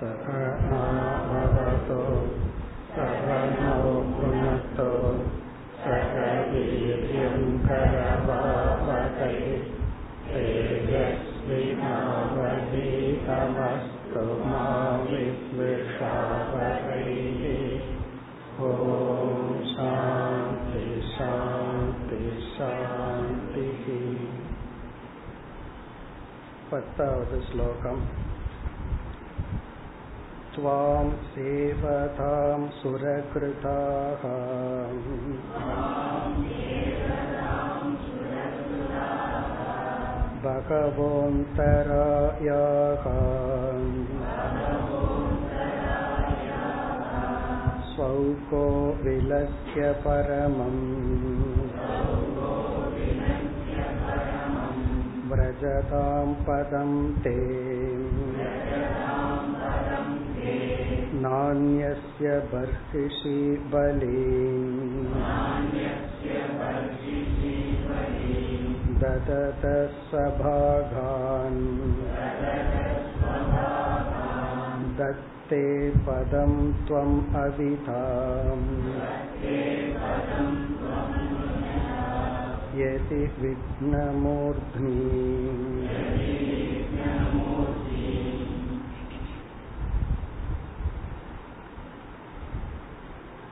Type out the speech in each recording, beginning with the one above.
सकनाभवतो सकनो पुनतो सकवीर्यं करवावकै तेजस्विनावधीतमस्तु मा विद्विषावकैः ॐ शान्ति शान्ति शान्तिः पत्तावद् श्लोकम् त्वां सेवतां सुरकृताः भगवोऽन्तरायाः स्वौको विलस्य परमम् व्रजतां पदं ते नान्यस्य बर्हिषि बलीन् ददत सभागान्। दत्ते पदं त्वम् अविधाम्। यदि विघ्नमूर्ध्नि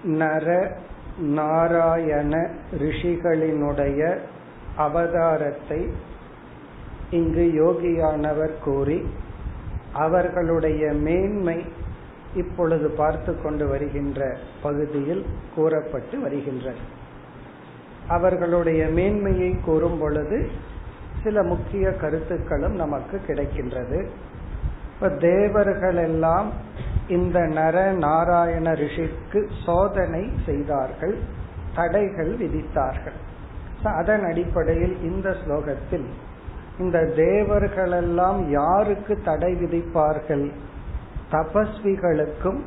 நர நாராயண ரிஷிகளினுடைய அவதாரத்தை இங்கு யோகியானவர் கூறி அவர்களுடைய மேன்மை இப்பொழுது பார்த்து கொண்டு வருகின்ற பகுதியில் கூறப்பட்டு வருகின்றன அவர்களுடைய மேன்மையை கூறும் பொழுது சில முக்கிய கருத்துக்களும் நமக்கு கிடைக்கின்றது. இப்ப தேவர்கள் எல்லாம் இந்த நர நாராயண ரிஷிக்கு சோதனை செய்தார்கள் தடைகள் விதித்தார்கள். அதன் அடிப்படையில் இந்த ஸ்லோகத்தில் இந்த தேவர்களெல்லாம் யாருக்கு தடை விதிப்பார்கள்? தபஸ்விகளுக்கும்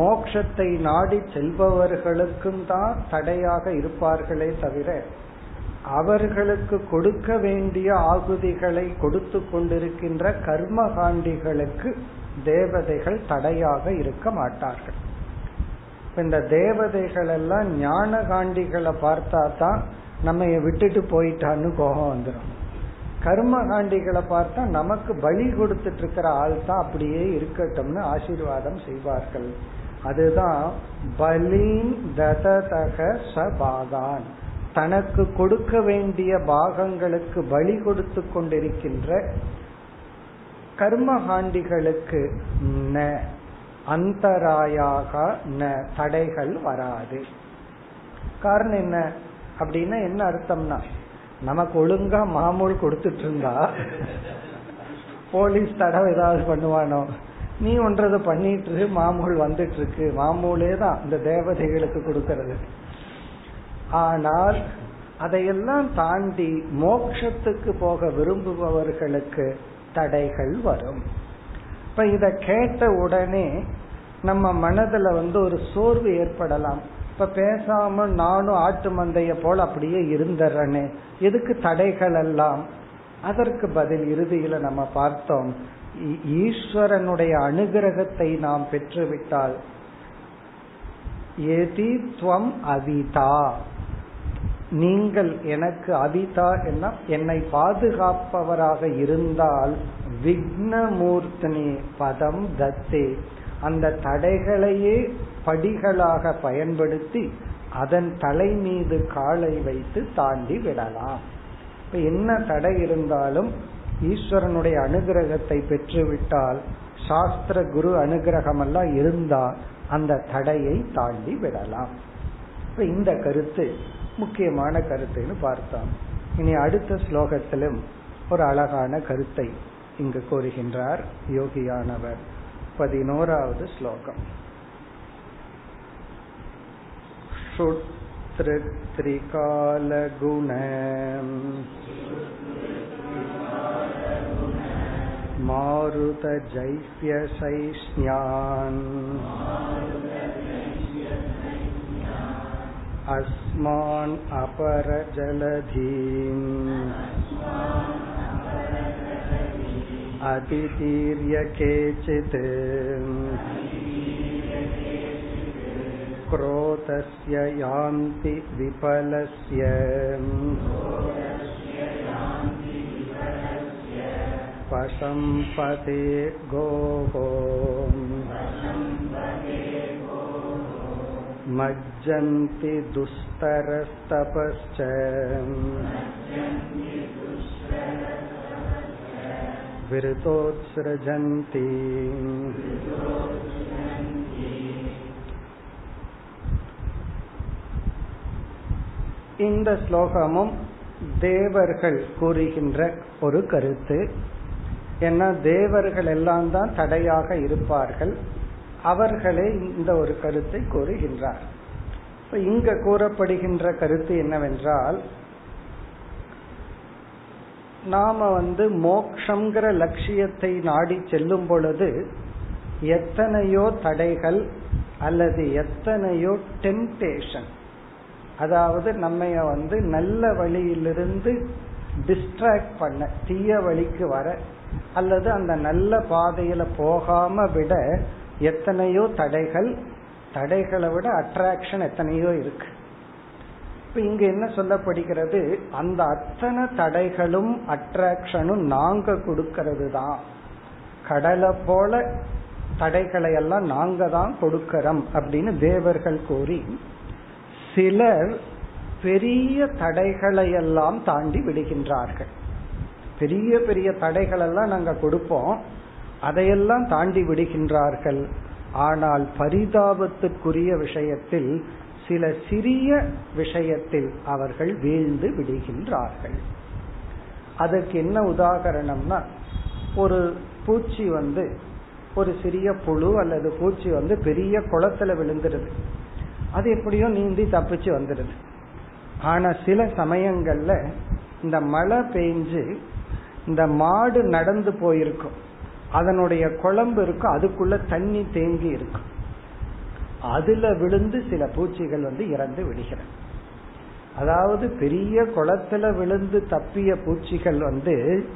மோக்ஷத்தை நாடி செல்பவர்களுக்கும் தான் தடையாக இருப்பார்களே தவிர அவர்களுக்கு கொடுக்க வேண்டிய ஆகுதிகளை கொடுத்து கொண்டிருக்கின்ற கர்மகாண்டிகளுக்கு தேவதைகள் தடையாக இருக்க மாட்டார்கள். இந்த தேவதைகள் எல்லாம் ஞான காண்டிகளை பார்த்தா தான் நம்ம விட்டுட்டு போயிட்டான்னு கோபம் வந்துடும் கர்ம காண்டிகளை பார்த்தா நமக்கு பலி கொடுத்துட்டு இருக்கிற ஆள் தான் அப்படியே இருக்கட்டும்னு ஆசீர்வாதம் செய்வார்கள். அதுதான் பலின் தததக சபாகான். தனக்கு கொடுக்க வேண்டிய பாகங்களுக்கு பலி கொடுத்து கொண்டிருக்கின்ற கர்மகாண்டிகளுக்கு ந அந்தராயாக ந தடைகள் வராது. காரணம் என்ன? அப்படின்னா என்ன அர்த்தம்னா நமக்கு ஒழுங்கா மாமூல் கொடுத்துட்டு இருந்தா போலீஸ் தடவை ஏதாவது பண்ணுவானோ? நீ ஒன்றது பண்ணிட்டு இருக்கு மாமூல் வந்துட்டு இருக்கு மாமூலே தான் இந்த தேவதைகளுக்கு கொடுக்கறது. ஆனால் அதையெல்லாம் தாண்டி மோக்ஷத்துக்கு போக விரும்புபவர்களுக்கு தடைகள் வரும். இப்ப இத கேட்ட உடனே நம்ம மனதுல வந்து ஒரு சோர்வு ஏற்படலாம். இப்ப பேசாம நானும் ஆட்டு மந்தைய போல அப்படியே இருந்துறனே எதுக்கு தடைகள் எல்லாம்? அதற்கு பதில் இறுதியில நம்ம பார்த்தோம் ஈஸ்வரனுடைய அனுகிரகத்தை நாம் பெற்றுவிட்டால் எதி துவம் அவிதா. நீங்கள் எனக்கு அவிதா என்ன? என்னை பாதுகாப்பவராக இருந்தால் விக்னமூர்த்தனி பதம் தத்தே. அந்த தடைகளையே படிகளாக பயன்படுத்தி அதன் தலை மீது காலை வைத்து தாண்டி விடலாம். இப்ப என்ன தடை இருந்தாலும் ஈஸ்வரனுடைய அனுகிரகத்தை பெற்றுவிட்டால் சாஸ்திர குரு அனுகிரகம் எல்லாம் இருந்தால் அந்த தடையை தாண்டி விடலாம். இப்ப இந்த கருத்து முக்கியமான கருத்துன்னு பார்த்தோம் இனி அடுத்த ஸ்லோகத்திலும் ஒரு அழகான கருத்தை இங்கு கூறுகின்றார் யோகியானவர் பதினோராவது ஸ்லோகம் श्रुत्रिकालगुण मारुतजैप्यसैष्ण्यान् अस्मान् अपरजलधीन् अतितीर्य केचित् क्रोधस्य यान्ति विफलस्य पशम्पते गोः मज्जन्ति दुस्तरस्तपश्च विरुतोत्सृजन्ति இந்த ஸ்லோகமும் தேவர்கள் கூறுகின்ற ஒரு கருத்து ஏன்னா தேவர்கள் எல்லாம் தான் தடையாக இருப்பார்கள் அவர்களே இந்த ஒரு கருத்தை கூறுகின்றார். இங்க கூறப்படுகின்ற கருத்து என்னவென்றால் நாம வந்து மோக்ஷங்கிற லட்சியத்தை நாடி செல்லும் பொழுது எத்தனையோ தடைகள் அல்லது எத்தனையோ டெம்டேஷன் அதாவது நம்ம வந்து நல்ல வழியிலிருந்து டிஸ்ட்ராக்ட் பண்ண தீய வழிக்கு வர அல்லது அந்த நல்ல பாதையில போகாம விட எத்தனையோ தடைகள் தடைகளை விட அட்ராக்ஷன் எத்தனையோ இருக்கு. இப்ப இங்க என்ன சொல்லப்படுகிறது? அந்த அத்தனை தடைகளும் அட்ராக்ஷனும் நாங்க கொடுக்கறது தான் கடலை போல தடைகளை எல்லாம் நாங்க தான் கொடுக்கறோம் அப்படின்னு தேவர்கள் கூறி சிலர் பெரிய தடைகளை எல்லாம் தாண்டி விடுகின்றார்கள். பெரிய பெரிய தடைகள் எல்லாம் நாங்க கொடுப்போம். அதையெல்லாம் தாண்டி விடுகின்றார்கள். ஆனால் பரிதாபத்துக்குரிய விஷயத்தில் சில சிறிய விஷயத்தில் அவர்கள் வீழ்ந்து விடுகின்றார்கள். அதற்கு என்ன உதாகரணம்னா ஒரு பூச்சி வந்து ஒரு சிறிய புழு அல்லது பூச்சி வந்து பெரிய குளத்துல விழுந்துருது. அது எப்படியோ நீந்தி தப்பிச்சு வந்துடுது ஆனா சில சமயங்கள்ல இந்த மழை பெஞ்சு இந்த மாடு நடந்து போயிருக்கும். அதனுடைய குழம்பு இருக்கும் அதுக்குள்ள தண்ணி தேங்கி இருக்கும் அதுல விழுந்து சில பூச்சிகள் வந்து இறந்து விடுகிறது. அதாவது பெரிய குளத்துல விழுந்து தப்பிய பூச்சிகள் வந்து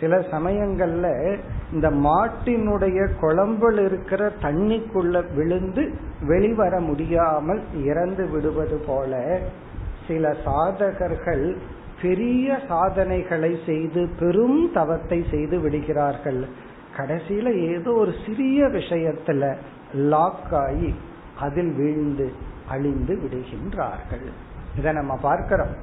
சில சமயங்கள்ல இந்த மாட்டினுடைய குழம்புல இருக்கிற தண்ணிக்குள்ள விழுந்து வெளிவர முடியாமல் இறந்து விடுவது போல சில சாதகர்கள் பெரிய சாதனைகளை செய்து பெரும் தவத்தை செய்து விடுகிறார்கள். கடைசியில ஏதோ ஒரு சிறிய விஷயத்துல லாக் ஆகி அதில் வீழ்ந்து அழிந்து விடுகின்றார்கள். இதை நம்ம பார்க்கிறோம்.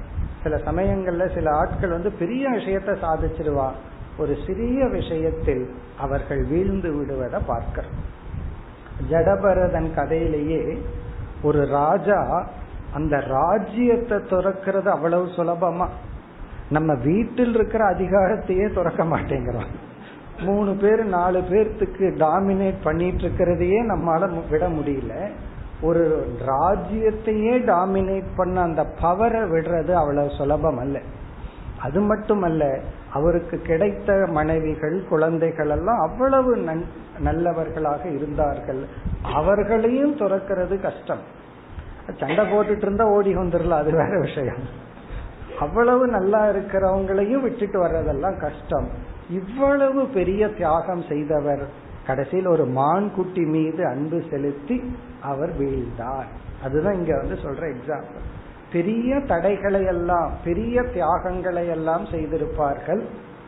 சில சமயங்கள்ல சில ஆட்கள் வந்து பெரிய விஷயத்த சாதிச்சிருவா. ஒரு சிறிய விஷயத்தில் அவர்கள் வீழ்ந்து விடுவதை பார்க்கிறோம். ஜடபரதன் கதையிலேயே ஒரு ராஜா அந்த ராஜ்யத்தை துறக்கிறது அவ்வளவு சுலபமா. நம்ம வீட்டில் இருக்கிற அதிகாரத்தையே துறக்க மாட்டேங்கிறோம் மூணு பேர் நாலு பேர்த்துக்கு டாமினேட் பண்ணிட்டு இருக்கிறதையே நம்மளால விட முடியல. ஒரு ராஜ்யத்தையே டாமினேட் பண்ண அந்த பவரை விடுறது அவ்வளவு சுலபம் அல்ல. அது மட்டுமல்ல அவருக்கு கிடைத்த மனைவிகள் குழந்தைகள் எல்லாம் அவ்வளவு நல்லவர்களாக இருந்தார்கள். அவர்களையும் துறக்கிறது கஷ்டம். சண்டை போட்டுட்டு இருந்தா ஓடி வந்துடலாம் அது வேற விஷயம். அவ்வளவு நல்லா இருக்கிறவங்களையும் விட்டுட்டு வர்றதெல்லாம் கஷ்டம். இவ்வளவு பெரிய தியாகம் செய்தவர் கடைசியில் ஒரு மான் குட்டி மீது அன்பு செலுத்தி அவர் வீழ்ந்தார். அதுதான் இங்க வந்து சொல்ற எக்ஸாம்பிள் பெரிய தடைகளை எல்லாம் பெரிய தியாகங்களை எல்லாம் செய்திருப்பார்கள்.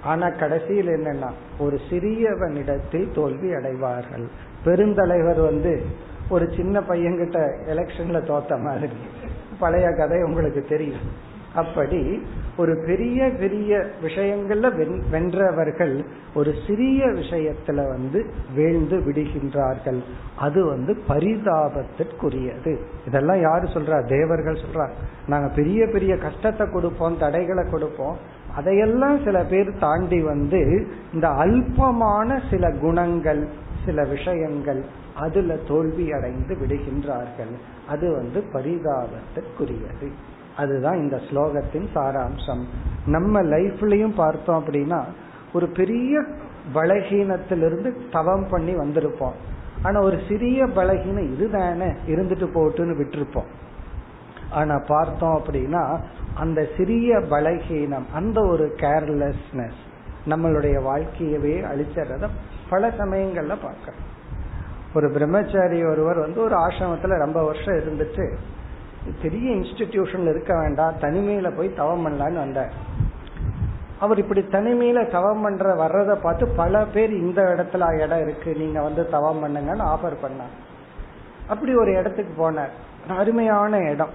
ஆனா கடைசியில் என்னன்னா ஒரு சிறியவனிடத்தில் தோல்வி அடைவார்கள். பெருந்தலைவர் வந்து ஒரு சின்ன பையன்கிட்ட எலெக்ஷன்ல தோத்த மாதிரி. பழைய கதை உங்களுக்கு தெரியும். அப்படி ஒரு பெரிய பெரிய விஷயங்கள்ல வென்றவர்கள் ஒரு சிறிய விஷயத்துல வந்து வீழ்ந்து விடுகின்றார்கள். அது வந்து பரிதாபத்திற்குரியது. இதெல்லாம் யாரு சொல்றா? தேவர்கள் சொல்றாங்க நாங்க பெரிய பெரிய கஷ்டத்தை கொடுப்போம் தடைகளை கொடுப்போம். அதையெல்லாம் சில பேர் தாண்டி வந்து இந்த அல்பமான சில குணங்கள் சில விஷயங்கள் அதுல தோல்வி அடைந்து விடுகின்றார்கள். அது வந்து பரிதாபத்திற்குரியது. அதுதான் இந்த ஸ்லோகத்தின் சாராம்சம். நம்ம லைஃப்லயும் பார்த்தோம் அப்படின்னா ஒரு பெரிய பலகீனத்திலிருந்து தவம் பண்ணி வந்திருப்போம். ஆனா ஒரு சிறிய பலகீனம் இதுதானே இருந்துட்டு போட்டுன்னு விட்டுருப்போம். ஆனா பார்த்தோம் அப்படின்னா அந்த சிறிய பலகீனம் அந்த ஒரு கேர்லெஸ்னஸ் நம்மளுடைய வாழ்க்கையவே அழிச்சறத பல சமயங்கள்ல பார்க்கிறோம். ஒரு பிரம்மச்சாரி ஒருவர் வந்து ஒரு ஆசிரமத்துல ரொம்ப வருஷம் இருந்துட்டு பெரிய இன்ஸ்டிடியூஷன்ல இருக்க வேண்டாம். தனிமையில போய் தவம் பண்ணலான்னு வந்தார். அவர் இப்படி தனிமையில தவம் பண்ற வர்றத பார்த்து பல பேர் இந்த இடத்துல இடம் இருக்கு நீங்க வந்து தவம் பண்ணுங்கன்னு ஆஃபர் பண்ணார். அப்படி ஒரு இடத்துக்கு போனார். அருமையான இடம்.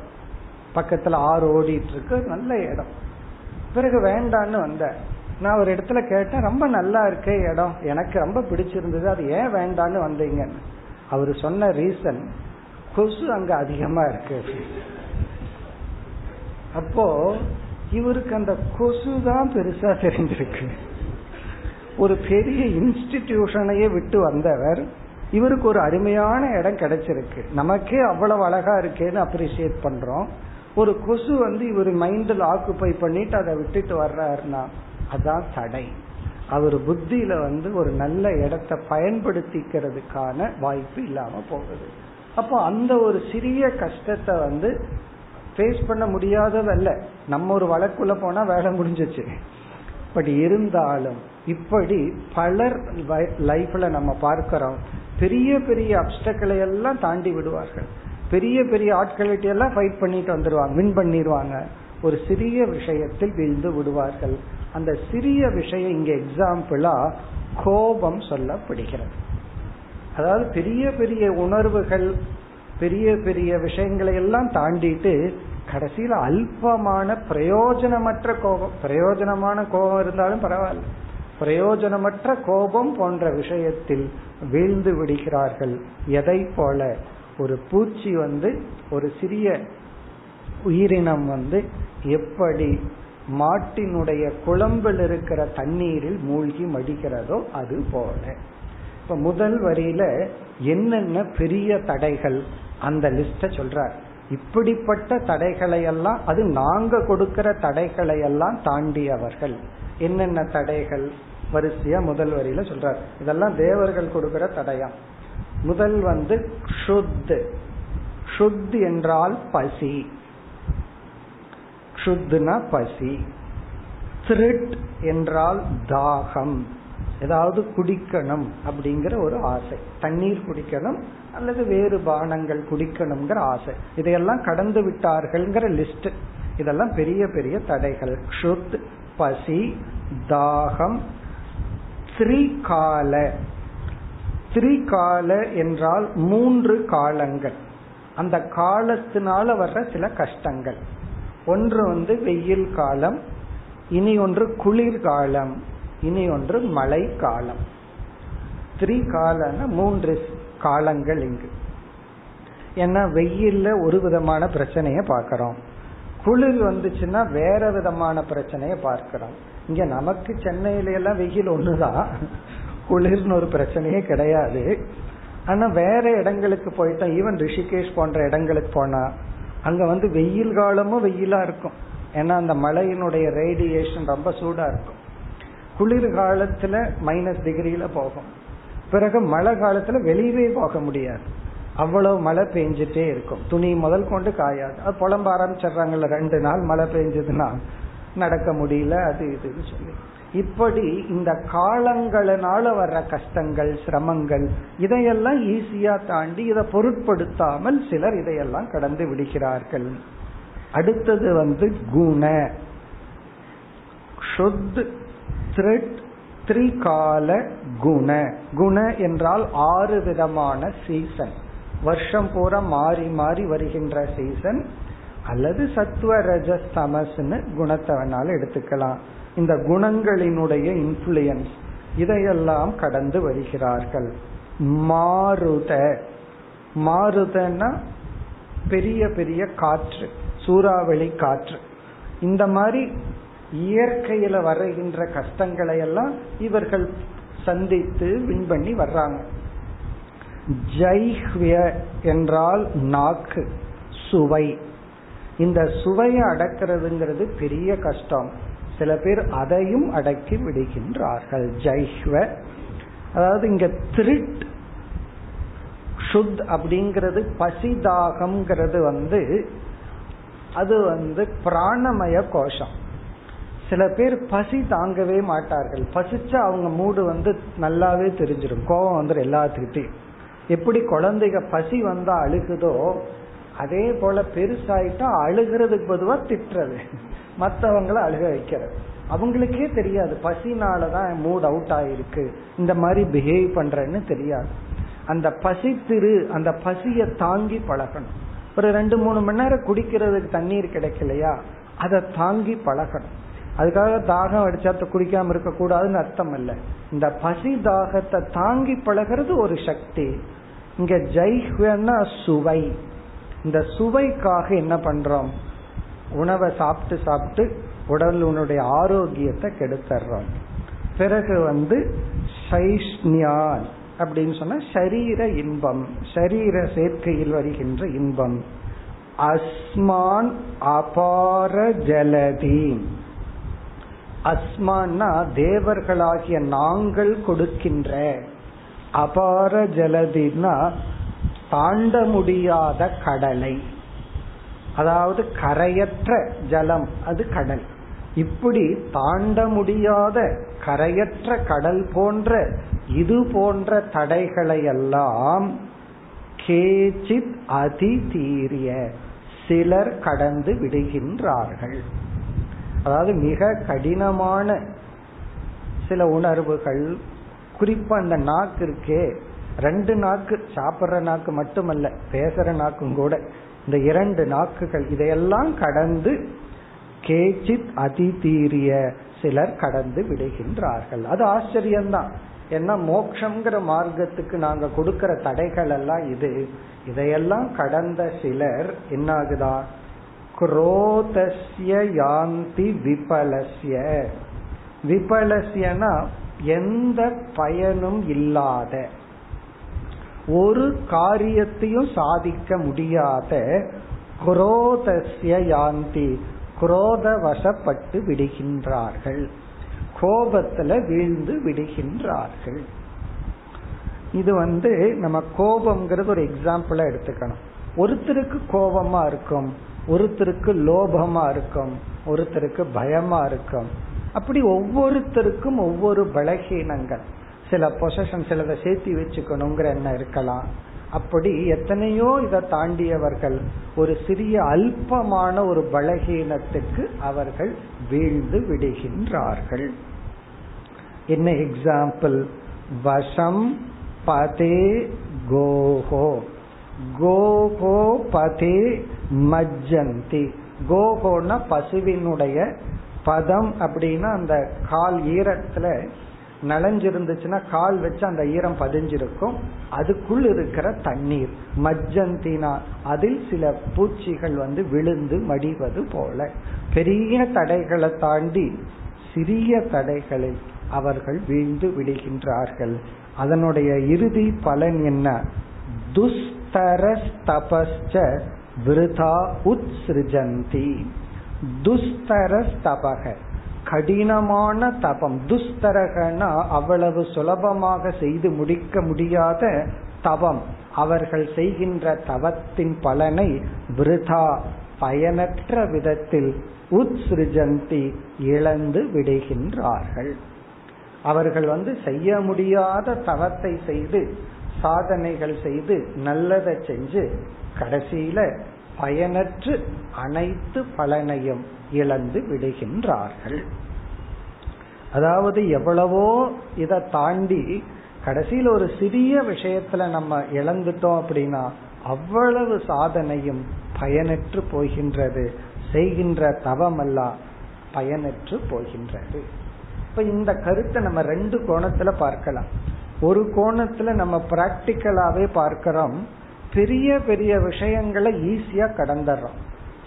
பக்கத்துல ஆறு ஓடிட்டு இருக்கு நல்ல இடம். பிறகு வேண்டான்னு வந்தார். நான் ஒரு இடத்துல கேட்டேன் ரொம்ப நல்லா இருக்கே இடம். எனக்கு ரொம்ப பிடிச்சிருந்தது. அது ஏன் வேண்டான்னு வந்தீங்கன்னு? அவர் சொன்ன ரீசன் கொசு அங்க அதிகமா இருக்கு. அப்போ இவருக்கு அந்த கொசு தான் பெருசா தெரிஞ்சிருக்கு. ஒரு பெரிய இன்ஸ்டிடியூஷனையே விட்டு வந்தவர் இவருக்கு ஒரு அருமையான இடம் கிடைச்சிருக்கு. நமக்கே அவ்வளவு அழகா இருக்கேன்னு அப்ரிசியேட் பண்றோம். ஒரு கொசு வந்து இவர் மைண்டில் ஆக்குப்பை பண்ணிட்டு அதை விட்டுட்டு வர்றாருன்னா அதான் தடை. அவர் புத்தியில வந்து ஒரு நல்ல இடத்தை பயன்படுத்திக்கிறதுக்கான வாய்ப்பு இல்லாம போகுது. அப்போ அந்த ஒரு சிறிய கஷ்டத்தை வந்து ஃபேஸ் பண்ண முடியாததல்ல. நம்ம ஒரு வழக்குள்ள போனா வேலை முடிஞ்சிச்சு. பட் இருந்தாலும் இப்படி பலர் லைஃப்ல நம்ம பார்க்கிறோம். பெரிய பெரிய அப்டக்களை எல்லாம் தாண்டி விடுவார்கள். பெரிய பெரிய ஆட்கள்கிட்ட எல்லாம் ஃபைட் பண்ணிட்டு வந்துடுவாங்க வின் பண்ணிடுவாங்க ஒரு சிறிய விஷயத்தில் வீழ்ந்து விடுவார்கள். அந்த சிறிய விஷயம் இங்க எக்ஸாம்பிளா கோபம் சொல்லப்படுகிறது. அதாவது பெரிய பெரிய உணர்வுகள் பெரிய பெரிய விஷயங்களை எல்லாம் தாண்டிட்டு கடைசியில் அல்பமான பிரயோஜனமற்ற கோபம் பிரயோஜனமான கோபம் இருந்தாலும் பரவாயில்ல. பிரயோஜனமற்ற கோபம் போன்ற விஷயத்தில் வீழ்ந்து விடுகிறார்கள். எதை போல? ஒரு பூச்சி வந்து ஒரு சிறிய உயிரினம் வந்து எப்படி மாட்டினுடைய குழம்பில் இருக்கிற தண்ணீரில் மூழ்கி மடிக்கிறதோ அது போல. இப்ப முதல் வரியில என்னென்ன பெரிய தடைகள் அந்த லிஸ்ட சொல்றார். இப்படிப்பட்ட தடைகளை எல்லாம் அது நாங்க கொடுக்கிற தடைகளை எல்லாம் தாண்டியவர்கள். என்னென்ன தடைகள்? வரிசையா முதல் வரியில சொல்றார். இதெல்லாம் தேவர்கள் கொடுக்கிற தடையா? முதல் வந்து ஷுத் ஷுத் என்றால் பசி. ஷுத்னா பசி. திருட் என்றால் தாகம். ஏதாவது குடிக்கணும் அப்படிங்கிற ஒரு ஆசை. தண்ணீர் குடிக்கணும் அல்லது வேறு பானங்கள் குடிக்கணுங்கிற ஆசை. இதையெல்லாம் கடந்து விட்டார்கள்ங்கிற லிஸ்ட் இதெல்லாம் பெரிய பெரிய தடைகள். ஷுத் பசி தாகம் த்ரிகால த்ரிகால என்றால் மூன்று காலங்கள். அந்த காலத்தினால வர்ற சில கஷ்டங்கள். ஒன்று வந்து வெயில் காலம் இனி ஒன்று குளிர்காலம். இனி ஒன்று மழை காலம் த்ரீ திரிகாலன மூன்று காலங்கள் இங்கு. ஏன்னா வெயில்ல ஒரு விதமான பிரச்சனைய பார்க்கிறோம். குளிர் வந்துச்சுன்னா வேற விதமான பிரச்சனைய பார்க்கிறோம். இங்க நமக்கு சென்னையில எல்லாம் வெயில் ஒண்ணுதான் குளிர்னு ஒரு பிரச்சனையே கிடையாது. ஆனா வேற இடங்களுக்கு போயிட்டோம். ஈவன் ரிஷிகேஷ் போன்ற இடங்களுக்கு போனா அங்க வந்து வெயில் காலமும் வெயிலா இருக்கும். ஏன்னா அந்த மழையினுடைய ரேடியேஷன் ரொம்ப சூடா இருக்கும். குளிர் காலத்துல மைனஸ் டிகிரியில போகும். பிறகு மழை காலத்துல வெளியவே போக முடியாது. அவ்வளவு மழை பெஞ்சிட்டே இருக்கும். துணி முதல் கொண்டு காயாது. அது புலம்ப ஆரம்பிச்சிடுறாங்கல்ல ரெண்டு நாள் மழை பெஞ்சதுன்னா நடக்க முடியல அது இதுன்னு சொல்லி. இப்படி இந்த காலங்களினால வர்ற கஷ்டங்கள் சிரமங்கள் இதையெல்லாம் ஈஸியா தாண்டி இதை பொருட்படுத்தாமல் சிலர் இதையெல்லாம் கடந்து விடுகிறார்கள். அடுத்தது வந்து குண. சுத் திருட் திரிகால குண. குண என்றால் ஆறு விதமான சீசன் வருஷம் பூரா மாறி மாறி வருகின்ற சீசன் அல்லது சத்துவ ரஜ தமஸ்னு குணத்தை வேணாலும் எடுத்துக்கலாம். இந்த குணங்களினுடைய இன்ஃபுளுயன்ஸ் இதையெல்லாம் கடந்து வருகிறார்கள். மாறுத மாறுதன்னா பெரிய பெரிய காற்று சூறாவளி காற்று. இந்த மாதிரி இயற்கையில வருகின்ற கஷ்டங்களை எல்லாம் இவர்கள் சந்தித்து வின் பண்ணி வர்றாங்க. ஜைஹ்விய என்றால் நாக்கு சுவை. இந்த சுவையை அடக்கிறதுங்கிறது பெரிய கஷ்டம். சில பேர் அதையும் அடக்கி விடுகின்றார்கள். ஜைஹ்வ அதாவது இங்க திருட் சுத் அப்படிங்கிறது பசிதாகம்ங்கிறது வந்து அது வந்து பிராணமய கோஷம். சில பேர் பசி தாங்கவே மாட்டார்கள். பசிச்சா அவங்க மூடு வந்து நல்லாவே தெரிஞ்சிடும் கோபம் வந்துடும் எல்லாத்துக்கிட்டையும். எப்படி குழந்தைங்க பசி வந்தா அழுகுதோ அதே போல பெருசாயிட்டா அழுகிறதுக்கு பொதுவா திட்டுறது. மற்றவங்கள அழுக வைக்கிறது. அவங்களுக்கே தெரியாது. பசினாலதான் மூட் அவுட் ஆயிருக்கு. இந்த மாதிரி பிஹேவ் பண்றேன்னு தெரியாது. அந்த பசி திரு அந்த பசிய தாங்கி பழகணும். ஒரு ரெண்டு மூணு மணி நேரம் குடிக்கிறதுக்கு தண்ணீர் கிடைக்கலையா? அதை தாங்கி பழகணும். அதுக்காக தாகம் அடிச்சா குடிக்காம இருக்க கூடாதுன்னு அர்த்தம் இல்ல. இந்த பசி தாகத்தை தாங்கி பழகிறது ஒரு சக்தி. இங்க ஜெய்ஹ்வன்னா சுவை. இந்த சுவைக்காக என்ன பண்றோம்? உணவை சாப்பிட்டு சாப்பிட்டு உடல் உன்னுடைய ஆரோக்கியத்தை கெடுத்துறோம். பிறகு வந்து சைஷ்ணியான் அப்படின்னு சொன்னா சரீர இன்பம். சரீர சேர்க்கையில் வருகின்ற இன்பம். அஸ்மான் அபார ஜலதீன் அஸ்மான்னா தேவர்களாகிய நாங்கள் கொடுக்கின்ற அபார ஜலதினா தாண்ட முடியாத கடலை. அதாவது கரையற்ற ஜலம் அது கடல். இப்படி தாண்ட முடியாத கரையற்ற கடல் போன்ற இது போன்ற தடைகளை எல்லாம் கேச்சித் அதிதீரிய சிலர் கடந்து விடுகின்றார்கள். அதாவது மிக கடினமான சில உணர்வுகள் குறிப்பா அந்த நாக்கு இருக்கே ரெண்டு நாக்கு சாப்பிட்ற நாக்கு மட்டுமல்ல பேசுற நாக்கும் கூட இந்த இரண்டு நாக்குகள் இதையெல்லாம் கடந்து கேச்சித் அதிதீரிய சிலர் கடந்து விடுகின்றார்கள். அது ஆச்சரியம்தான். ஏன்னா மோக்ஷங்கிற மார்க்கத்துக்கு நாங்க கொடுக்கிற தடைகள் எல்லாம் இது. இதையெல்லாம் கடந்த சிலர் என்னாகுதா? குரோதஸ்ய யாந்தி விபலஸ்ய. விபலஸ்யனா எந்த பயனும் இல்லாத ஒரு காரியத்தையும் சாதிக்க முடியாத குரோதஸ்ய யாந்தி குரோத வசப்பட்டு விடுகின்றார்கள். கோபத்துல வீழ்ந்து விடுகின்றார்கள். இது வந்து நம்ம கோபம்ங்கிறது ஒரு எக்ஸாம்பிளா எடுத்துக்கணும். ஒருத்தருக்கு கோபமா இருக்கும் ஒருத்தருக்கு லோபமா இருக்கும் ஒருத்தருக்கு பயமா இருக்கும். அப்படி ஒவ்வொருத்தருக்கும் ஒவ்வொரு பலகீனங்கள். சில பொசஷன் சிலதை சேர்த்தி வச்சுக்கணுங்கிற எண்ணம் இருக்கலாம். அப்படி எத்தனையோ இதை தாண்டியவர்கள் ஒரு சிறிய அல்பமான ஒரு பலகீனத்துக்கு அவர்கள் வீழ்ந்து விடுகின்றார்கள். என்ன எக்ஸாம்பிள் வசம் பதே கோஹோ. கோஹோ பதே மஜ்ஜந்தி. கோகோனா பசுவினுடைய பதம் அப்படின்னா அந்த கால் ஈரத்துல நனைஞ்சிருந்துச்சுன்னா கால் வச்சு அந்த ஈரம் பதிஞ்சிருக்கும். அதுக்குள் இருக்கிற தண்ணீர். மஜ்ஜந்தினா அதில் சில பூச்சிகள் வந்து விழுந்து மடிவது போல. பெரிய தடைகளை தாண்டி சிறிய தடைகளில் அவர்கள் வீழ்ந்து விடுகின்றார்கள். அதனுடைய இறுதி பலன் என்ன? துஸ்தரஸ்தபஸ்ச விருதா உத்ஸ்ருஜந்தி. துஸ்தரஸ்தபக. கடினமான தபம். துஸ்தரகனா அவ்வளவு சுலபமாக செய்து முடிக்க முடியாத தவம் அவர்கள் செய்கின்ற தவத்தின் பலனை விருதா பயனற்ற விதத்தில் உத்ஸ்ருஜந்தி இழந்து விடுகின்றார்கள். அவர்கள் வந்து செய்ய முடியாத தவத்தை செய்து சாதனைகள் செய்து நல்லதை செஞ்சு கடைசியில பயனற்று அனைத்து பலனையும் இழந்து விடுகின்றார்கள். அதாவது எவ்வளவோ இதை தாண்டி கடைசியில் ஒரு சிறிய விஷயத்துல நம்ம இழந்துட்டோம் அப்படின்னா அவ்வளவு சாதனையும் பயனற்று போகின்றது. செய்கின்ற தவமெல்லாம் பயனற்று போகின்றது. இப்ப இந்த கருத்தை நம்ம ரெண்டு கோணத்துல பார்க்கலாம். ஒரு கோணத்துல நம்ம பிராக்டிக்கலாவே பார்க்கிறோம். பெரிய பெரிய விஷயங்களை ஈஸியா கடந்துடுறோம்.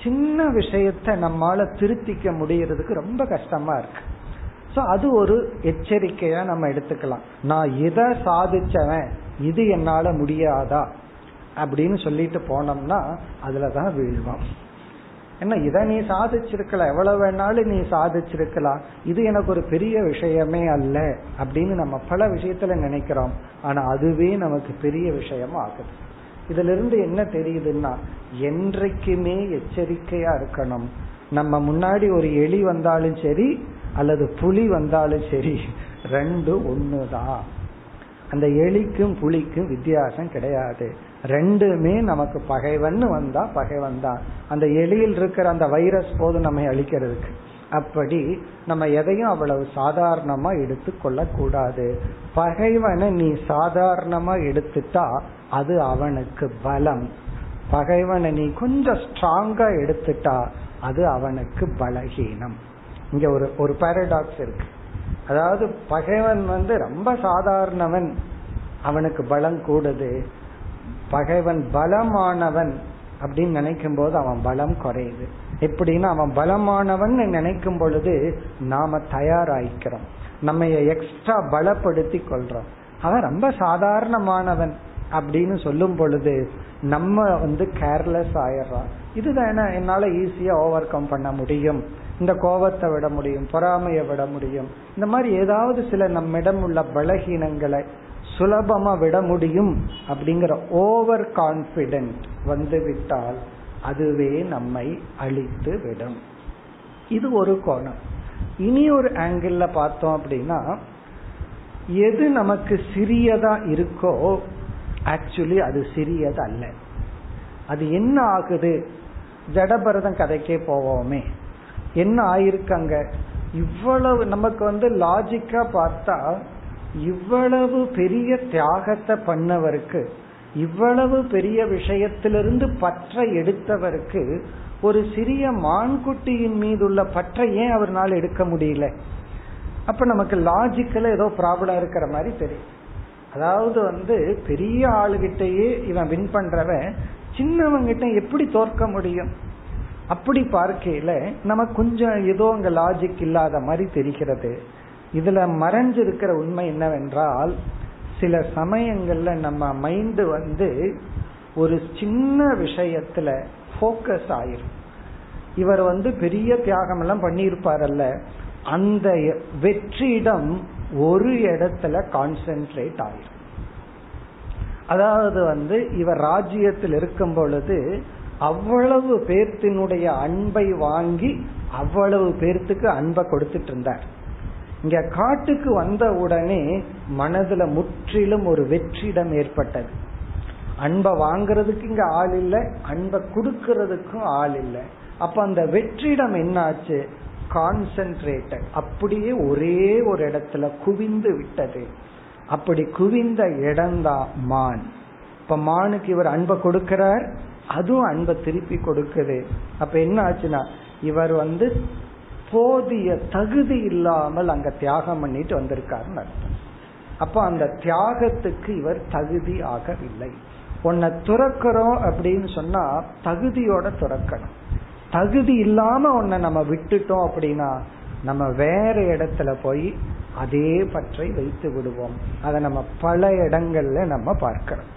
சின்ன விஷயத்த நம்மால திருத்திக்க முடியறதுக்கு ரொம்ப கஷ்டமா இருக்கு. சோ அது ஒரு எச்சரிக்கையா நம்ம எடுத்துக்கலாம். நான் எதை சாதிச்சவன்? இது என்னால முடியாதா? அப்படின்னு சொல்லிட்டு போனோம்னா அதுலதான் வீழ்வோம். என்ன இதை நீ சாதிச்சிருக்கலாம் எவ்வளவு வேணாலும் நீ சாதிச்சிருக்கலாம். இது எனக்கு ஒரு பெரிய விஷயமே அல்ல அப்படின்னு நம்ம பல விஷயத்துல நினைக்கிறோம். ஆனா அதுவே நமக்கு பெரிய விஷயம் ஆகுது. இதுல இருந்து என்ன தெரியுதுன்னா என்றைக்குமே எச்சரிக்கையா இருக்கணும். நம்ம முன்னாடி ஒரு எலி வந்தாலும் சரி அல்லது புலி வந்தாலும் சரி ரெண்டு ஒண்ணுதான். அந்த எலிக்கும் புலிக்கும் வித்தியாசம் கிடையாது. ரெண்டுமே நமக்கு பகைவன் வந்தா பகைவன் தான். அந்த எலியில் இருக்கிற அந்த வைரஸ் போது நம்ம அழிக்கிறதுக்கு. அப்படி நம்ம எதையும் அவ்வளவு சாதாரணமா எடுத்து கொள்ள கூடாது பகைவனை நீ சாதாரணமா எடுத்துட்டா அது அவனுக்கு பலம். பகைவனை நீ கொஞ்சம் ஸ்ட்ராங்கா எடுத்துட்டா அது அவனுக்கு பலகீனம். இங்க ஒரு ஒரு பாரடாக்ஸ் இருக்கு. அதாவது பகைவன் வந்து ரொம்ப சாதாரணவன். அவனுக்கு பலம் கூடுது. பகைவன் பலமானவன் அப்படின்னு நினைக்கும் போது அவன் பலம் குறையுது. எப்படின்னா அவன் பலமானவன் நினைக்கும் பொழுது நாம தயாராகிக்கிறோம் நம்ம எக்ஸ்ட்ரா பலப்படுத்தி கொள்றோம். அவன் ரொம்ப சாதாரணமானவன் அப்படின்னு சொல்லும் பொழுது நம்ம வந்து கேர்லெஸ் ஆயிடுறோம். இதுதானே என்னால ஈஸியா ஓவர் கம் பண்ண முடியும். இந்த கோபத்தை விட முடியும் பொறாமையை விட முடியும். இந்த மாதிரி ஏதாவது சில நம்மிடம் உள்ள பலகீனங்களை சுலபமா விட முடியும் அப்படிங்கிற ஓவர் கான்பிடென்ட் வந்துவிட்டால் அதுவே நம்மை அழித்து விடும். இது ஒரு கோணம். இனி ஒரு ஆங்கிள் பார்த்தோம் அப்படின்னா எது நமக்கு சிறியதா இருக்கோ ஆக்சுவலி அது சிறியது அல்ல அது என்ன ஆகுது? ஜடபரதம் கதைக்கே போவோமே. என்ன ஆயிருக்காங்க? இவ்வளவு நமக்கு வந்து லாஜிக்கா பார்த்தா இவ்வளவு பெரிய தியாகத்தை பண்ணவருக்கு இவ்வளவு பெரிய விஷயத்திலிருந்து பற்ற எடுத்தவருக்கு ஒரு சிறிய மான்குட்டியின் மீது உள்ள பற்றை ஏன் அவர்னால எடுக்க முடியல? அப்ப நமக்கு லாஜிக்கல ஏதோ ப்ராப்ளம் இருக்கிற மாதிரி தெரியும். அதாவது வந்து பெரிய ஆளுகிட்டயே இவன் வின் பண்றவன் சின்னவங்கிட்ட எப்படி தோற்க முடியும்? அப்படி பார்க்கையில நமக்கு கொஞ்சம் ஏதோ அங்க லாஜிக் இல்லாத மாதிரி தெரிகிறது. இதுல மறைஞ்சிருக்கிற உண்மை என்னவென்றால் சில சமயங்கள்ல நம்ம மைண்ட் வந்து ஒரு சின்ன விஷயத்துல போக்கஸ் ஆயிரும். இவர் வந்து பெரிய தியாகம் எல்லாம் பண்ணியிருப்பாரல்ல. அந்த வெற்றிடம் ஒரு இடத்துல கான்சென்ட்ரேட் ஆயிரும். அதாவது வந்து இவர் ராஜ்யத்தில் இருக்கும் பொழுது அவ்வளவு பேர்த்தினுடைய அன்பை வாங்கி அவ்வளவு பேர்த்துக்கு அன்பை கொடுத்துட்டு இருந்தார். இங்க காட்டுக்கு வந்த உடனே மனதுல முற்றிலும் ஒரு வெற்றிடம் ஏற்பட்டது. அன்பை வாங்குறதுக்கு இங்க ஆள் இல்லை அன்பை கொடுக்கறதுக்கும் ஆள் இல்லை. அப்ப அந்த வெற்றிடம் என்னாச்சு? கான்சென்ட்ரேட்டட். அப்படியே ஒரே ஒரு இடத்துல குவிந்து விட்டது. அப்படி குவிந்த இடம்தான் மான். இப்ப மானுக்கு இவர் அன்பை கொடுக்கிறார் அதுவும் அன்பை திருப்பி கொடுக்குது. அப்ப என்ன ஆச்சுன்னா இவர் வந்து போதிய தகுதி இல்லாமல் அங்க தியாகம் பண்ணிட்டு வந்திருக்காருன்னு அர்த்தம். அப்ப அந்த தியாகத்துக்கு இவர் தகுதி ஆகவில்லை. உன்னை துறக்கிறோம் அப்படின்னு சொன்னா தகுதியோட துறக்கணும். தகுதி இல்லாம உன்னை நம்ம விட்டுட்டோம் அப்படின்னா நம்ம வேற இடத்துல போய் அதே பற்றை வைத்து விடுவோம். அதை நம்ம பல இடங்கள்ல நம்ம பார்க்கிறோம்.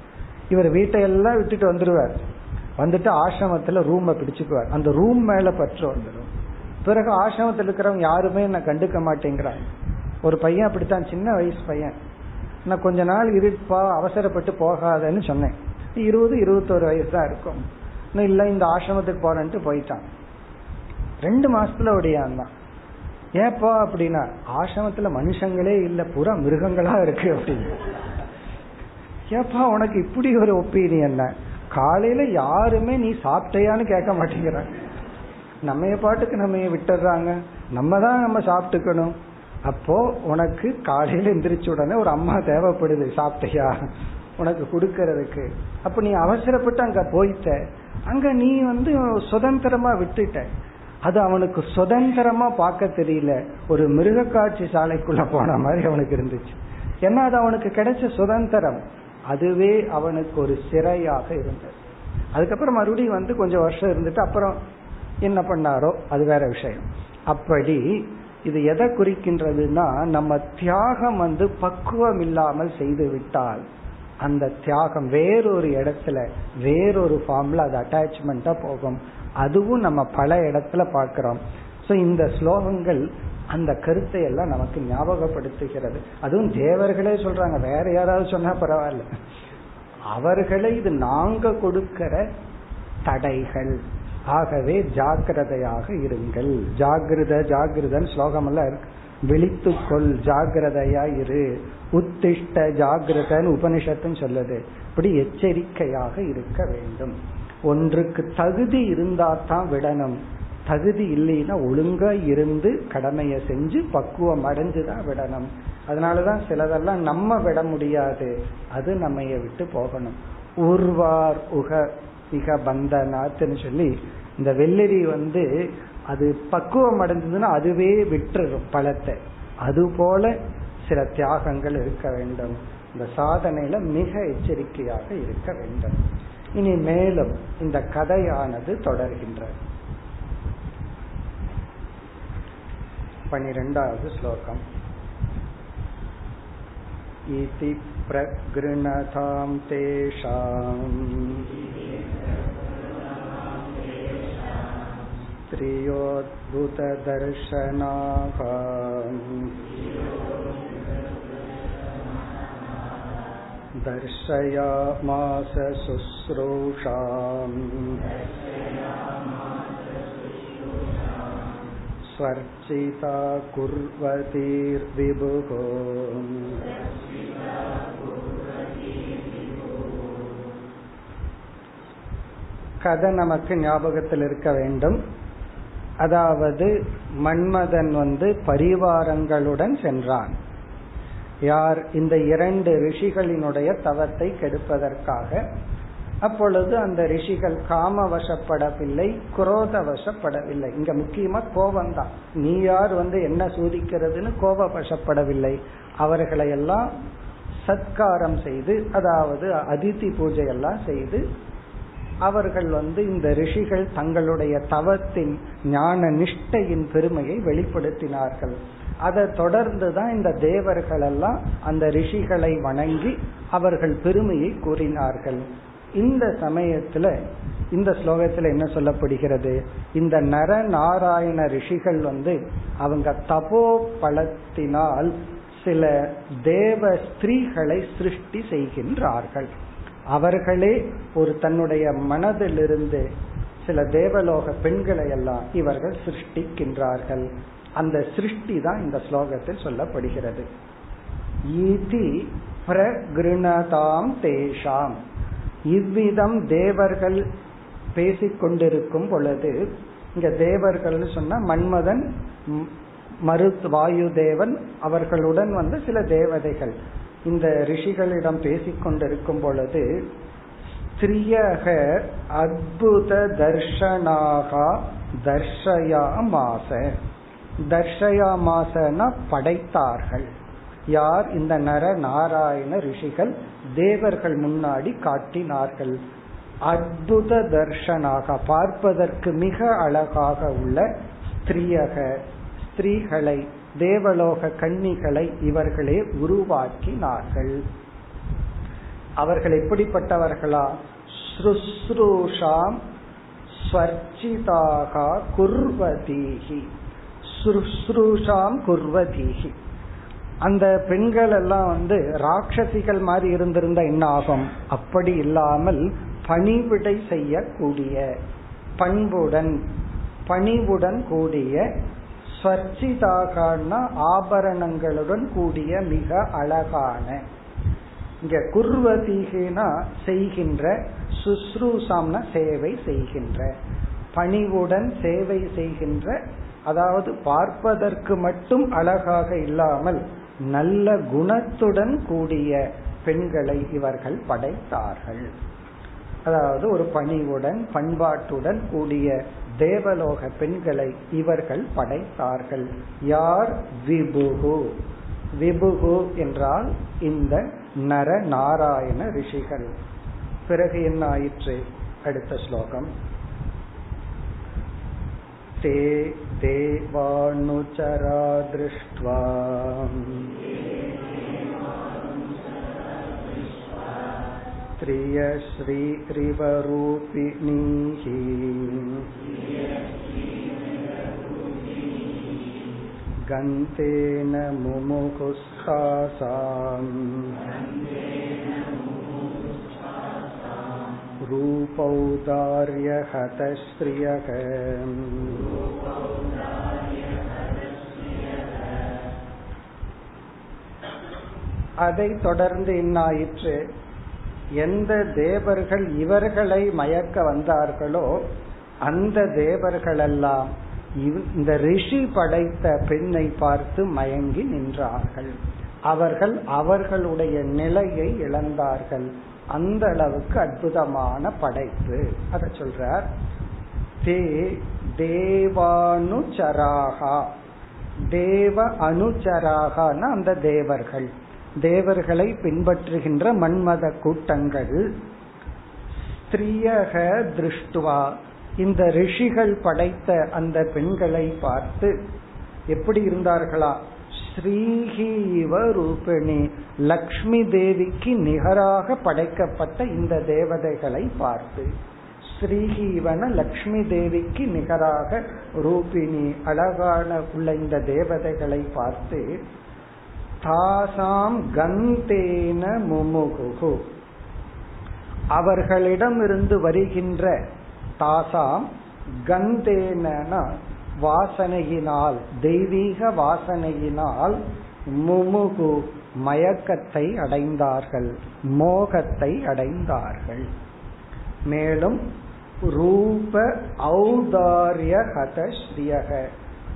இவர் வீட்டை எல்லாம் விட்டுட்டு வந்துடுவார் வந்துட்டு ஆசிரமத்துல ரூமை பிடிச்சுக்குவார். அந்த ரூம் மேல பற்று வந்துடும் பிறகு ஆசிரமத்தில் இருக்கிறவங்க யாருமே என்ன கண்டுக்க மாட்டேங்கிறாங்க. ஒரு பையன் அப்படித்தான் சின்ன வயசு பையன். நான் கொஞ்ச நாள் இருப்பா அவசரப்பட்டு போகாதன்னு சொன்னேன். இருபது இருபத்தோரு வயசு தான் இருக்கும். இன்னும் இல்லை இந்த ஆசிரமத்துக்கு போறேன்ட்டு போயிட்டான். ரெண்டு மாசத்துல ஒடியான் தான் ஏப்பா அப்படின்னா ஆசிரமத்துல மனுஷங்களே இல்ல பூரா மிருகங்களா இருக்கு அப்படின்னு. ஏப்பா உனக்கு இப்படி ஒரு ஒப்பீனியன் காலையில யாருமே நீ சாப்பிட்டையான்னு கேட்க மாட்டேங்கிறாங்க. நம்ம பாட்டுக்கு நம்ம விட்டுறாங்க? நம்ம தான் நம்ம சாப்பிட்டுக்கணும். அப்போ உனக்கு காலையில எந்திரிச்ச உடனே ஒரு அம்மா தேவைப்படுது சாப்பிட்டையா? உனக்கு கொடுக்கறதுக்கு. அப்ப நீ அவசரப்பட்டு அங்க போயிட்ட. அங்க நீ வந்து சுதந்திரமா விட்டுட்ட. அது அவனுக்கு சுதந்திரமா பார்க்க தெரியல. ஒரு மிருக காட்சி சாலைக்குள்ள போன மாதிரி அவனுக்கு இருந்துச்சு. ஏன்னா அது அவனுக்கு கிடைச்ச சுதந்திரம். அதுவே அவனுக்கு ஒரு சிறையாக இருந்தது. அதுக்கப்புறம் மறுபடியும் வந்து கொஞ்சம் வருஷம் இருந்துட்டு அப்புறம் என்ன பண்ணாரோ அது வேற விஷயம். அப்படி இது எதை குறிக்கின்றதுன்னா நம்ம தியாகம் வந்து பக்குவம் இல்லாமல் செய்து விட்டால் அந்த தியாகம் வேறொரு இடத்துல வேறொரு ஃபார்ம்ல அது அட்டாச்மெண்டா போகும். அதுவும் நம்ம பல இடத்துல பார்க்கிறோம். ஸோ இந்த ஸ்லோகங்கள் அந்த கருத்தை எல்லாம் நமக்கு ஞாபகப்படுத்துகிறது. அதுவும் தேவர்களே சொல்றாங்க வேற யாராவது சொன்னா பரவாயில்ல. அவர்களை இது நாங்க கொடுக்கிற தடைகள். ஆகவே ஜாக்கிரதையாக இருங்கள். ஜாகிரத ஜாகிரதன் ஸ்லோகம் எல்லாம் இருக்கு. விழித்துக்கொள் ஜாகிரதையா இரு. உத்திஷ்ட ஜாகிரதன் உபனிஷத்துன்னு சொல்லுது. இப்படி எச்சரிக்கையாக இருக்க வேண்டும். ஒன்றுக்கு தகுதி இருந்தா தான் விடணும். தகுதி இல்லைன்னா ஒழுங்கா இருந்து கடமையை செஞ்சு பக்குவம் அடைஞ்சுதான் விடணும். அதனாலதான் சிலதெல்லாம் நம்ம விட முடியாது. அது நம்ம விட்டு போகணும். உர்வார் உக இக பந்தனாத்துன்னு சொல்லி இந்த வெள்ளரி வந்து அது பக்குவம் அடைஞ்சதுன்னா அதுவே விட்டுரும் பழத்தை அது போல சில தியாகங்கள் இருக்க வேண்டும் இந்த சாதனையில மிக எச்சரிக்கையாக இருக்க வேண்டும் இனி மேலும் இந்த கதையானது தொடர்கின்றது பனிரெண்டாவது ஸ்லோகம் इति प्रगृणतां तेषाम् स्त्रियोद्भुतदर्शनाः दर्शयामास शुश्रूषाम् स्वर्चिता कुर्वतीर्विभुः கதை நமக்கு ஞாபகத்தில் இருக்க வேண்டும் அதாவது மன்மதன் வந்து பரிவாரங்களுடன் சென்றான். யார் இந்த இரண்டு ரிஷிகளினுடைய தவத்தை கெடுப்பதற்காக. அப்பொழுது அந்த ரிஷிகள் காம வசப்படவில்லை குரோத வசப்படவில்லை இங்க முக்கியமா கோபம் தான் நீ யார் வந்து என்ன சூதிக்கிறதுன்னு கோப வசப்படவில்லை அவர்களை எல்லாம் சத்காரம் செய்து அதாவது அதித்தி பூஜை எல்லாம் செய்து அவர்கள் வந்து இந்த ரிஷிகள் தங்களுடைய தவத்தின் ஞான நிஷ்டையின் பெருமையை வெளிப்படுத்தினார்கள். அதை தொடர்ந்து தான் இந்த தேவர்கள் எல்லாம் அந்த ரிஷிகளை வணங்கி அவர்கள் பெருமையை கூறினார்கள். இந்த சமயத்துல இந்த ஸ்லோகத்துல என்ன சொல்லப்படுகிறது? இந்த நர நாராயண ரிஷிகள் வந்து அவங்க தபோ பலத்தினால் சில தேவ ஸ்திரீகளை சிருஷ்டி செய்கின்றார்கள். அவர்களே ஒரு தன்னுடைய மனதிலிருந்து சில தேவலோக பெண்களை எல்லாம் இவர்கள் சிருஷ்டிக்கின்றார்கள். அந்த சிருஷ்டி தான் இந்த ஸ்லோகத்தில் சொல்லப்படுகிறது. ஈதி பிரகிருணதாம் தேஷாம். இவ்விதம் தேவர்கள் பேசிக்கொண்டிருக்கும் பொழுது இங்க தேவர்கள் சொன்ன மன்மதன் மருத் வாயு தேவன் அவர்களுடன் வந்து சில தேவதைகள். இந்த ரிஷிகளிடம் பேசிக்கொண்டிருக்கும் பொழுது ஸ்திரியக அத்புத தர்ஷனாகா தர்ஷயா மாச. தர்ஷயா மாசனா படைத்தார்கள். யார்? இந்த நர நாராயண ரிஷிகள் தேவர்கள் முன்னாடி காட்டினார்கள். அற்புத தர்ஷனாக பார்ப்பதற்கு மிக அழகாக உள்ள ஸ்திரியக ஸ்திரீகளை தேவலோக கன்னிகளை இவர்களே உருவாக்கினார்கள். அவர்கள் எப்படிப்பட்டவர்களா? சுஸ்ரூஷாம் ஸ்வர்ச்சிதாக குர்வதீகி சுஸ்ரூஷாம் குர்வதீகி அந்த பெண்கள் எல்லாம் வந்து ராட்சசிகள் மாதிரி இருந்திருந்த என்ன ஆகும்? அப்படி இல்லாமல் பணிவிடை செய்யக்கூடிய பண்புடன் பணிவுடன் கூடிய ஸ்வர்ச்சிதாகனா ஆபரணங்களுடன் கூடிய மிக அழகான. இங்க குர்வதீகினா செய்கின்ற சுஸ்ரூசாம்னா சேவை செய்கின்ற. பணிவுடன் சேவை செய்கின்ற அதாவது பார்ப்பதற்கு மட்டும் அழகாக இல்லாமல் நல்ல குணத்துடன் கூடிய பெண்களை இவர்கள் படைத்தார்கள். அதாவது ஒரு பணிவுடன் பண்பாட்டுடன் கூடிய தேவலோக பெண்களை இவர்கள் படைத்தார்கள் யார் விபுகு விபுகு என்றால் இந்த நர நாராயண ரிஷிகள் பிறகு என்ன ஆயிற்று அடுத்த ஸ்லோகம் ते देवानुचरा दृष्ट्वा स्त्रियश्रीरिवरूपिणीः गन्तेन मुमुकुस्तासाम् रूपौदार्यहतश्रियः அதை தொடர்ந்து என்னாயிற்று எந்த தேவர்கள் இவர்களை மயக்க வந்தார்களோ அந்த தேவர்களெல்லாம் இந்த ரிஷி படைத்த பெண்ணை பார்த்து மயங்கி நின்றார்கள். அவர்கள் அவர்களுடைய நிலையை இழந்தார்கள். அந்த அளவுக்கு அற்புதமான படைப்பு. அத சொல்றார். தே தேவானுச்சராகா. தேவ அனுச்சராகனா அந்த தேவர்கள். தேவர்களை பின்பற்றுகின்ற மன்மத கூட்டங்கள் ஸ்திரியக திருஷ்டுவா. இந்த ரிஷிகள் படைத்த அந்த பெண்களை பார்த்து எப்படி இருந்தார்களா? ஸ்ரீஹீவ ரூபிணி. லக்ஷ்மி தேவிக்கு நிகராக படைக்கப்பட்ட இந்த தேவதைகளை பார்த்து ஸ்ரீஹீவன லக்ஷ்மி தேவிக்கு நிகராக ரூபிணி. அழகான உள்ள இந்த தேவதைகளை பார்த்து தாசாம் கந்தேன முமுகு அவர்களிடமிருந்து வருகின்ற தாசாம் கந்தேன வாசனையினால் தெய்வீக வாசனையினால் முமுகு மயக்கத்தை அடைந்தார்கள் மோகத்தை அடைந்தார்கள். மேலும் ரூப ஔதாரிய ஹதஸ்ரீயக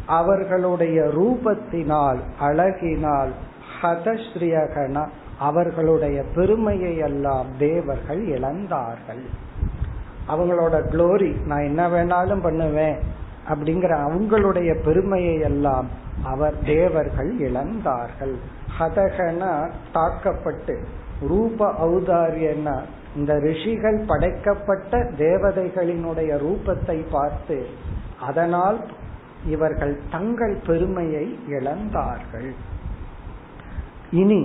அவர்களுடைய ரூபத்தினால் அழகினால் ஹதஸ்ரீயகனா அவர்களுடைய பெருமையை எல்லாம் தேவர்கள் இழந்தார்கள். அவங்களோட குளோரி நான் என்ன வேணாலும் பண்ணுவேன் அப்படிங்கிற அவங்களுடைய பெருமையை எல்லாம் அவர் தேவர்கள் இழந்தார்கள். ஹதகனா தாக்கப்பட்டு ரூப ஔதாரியன்னா இந்த ரிஷிகள் படைக்கப்பட்ட தேவதைகளினுடைய ரூபத்தை பார்த்து அதனால் இவர்கள் தங்கள் பெருமையை இழந்தார்கள். இனி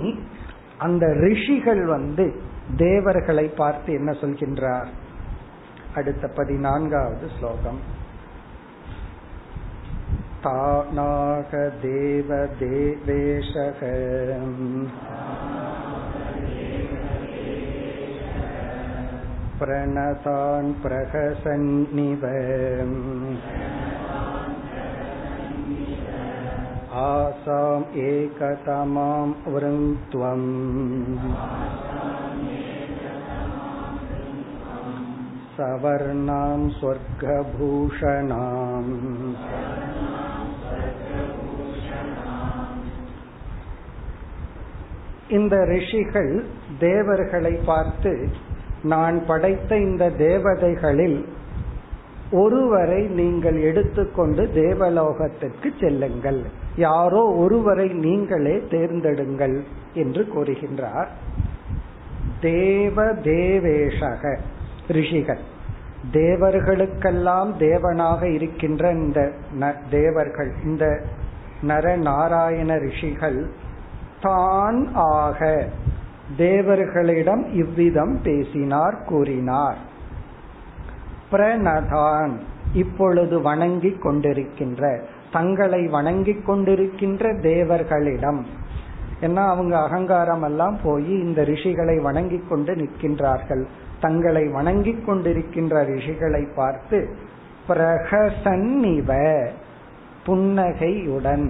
அந்த ரிஷிகள் வந்து தேவர்களை பார்த்து என்ன சொல்கின்றார் அடுத்த பதினான்காவது ஸ்லோகம் தானாக தேவ தேவேஷக प्रणतान् प्रहसन्निव आसाम् एकतमां वृङ्क्त्वम् सवर्णां स्वर्गभूषणाम् இந்த ரிஷிகள் தேவர்களை பார்த்து நான் படைத்த இந்த தேவதைகளில் ஒருவரை நீங்கள் எடுத்துக்கொண்டு தேவலோகத்திற்கு செல்லுங்கள் யாரோ ஒருவரை நீங்களே தேர்ந்தெடுங்கள் என்று கூறுகின்றார். தேவ தேவேஷக ரிஷிகள். தேவர்களுக்கெல்லாம் தேவனாக இருக்கின்ற இந்த தேவர்கள் இந்த நர நாராயண ரிஷிகள் தான் ஆக தேவர்களிடம் இவ்விதம் பேசினார் கூறினார். பிரணதான் இப்பொழுது வணங்கிக் கொண்டிருக்கின்ற தங்களை வணங்கிக் கொண்டிருக்கின்ற தேவர்களிடம். ஏன்னா அவங்க அகங்காரம் எல்லாம் போய் இந்த ரிஷிகளை வணங்கி கொண்டு நிற்கின்றார்கள். தங்களை வணங்கி கொண்டிருக்கின்ற ரிஷிகளை பார்த்து பிரகசன்னிவ புன்னகையுடன்.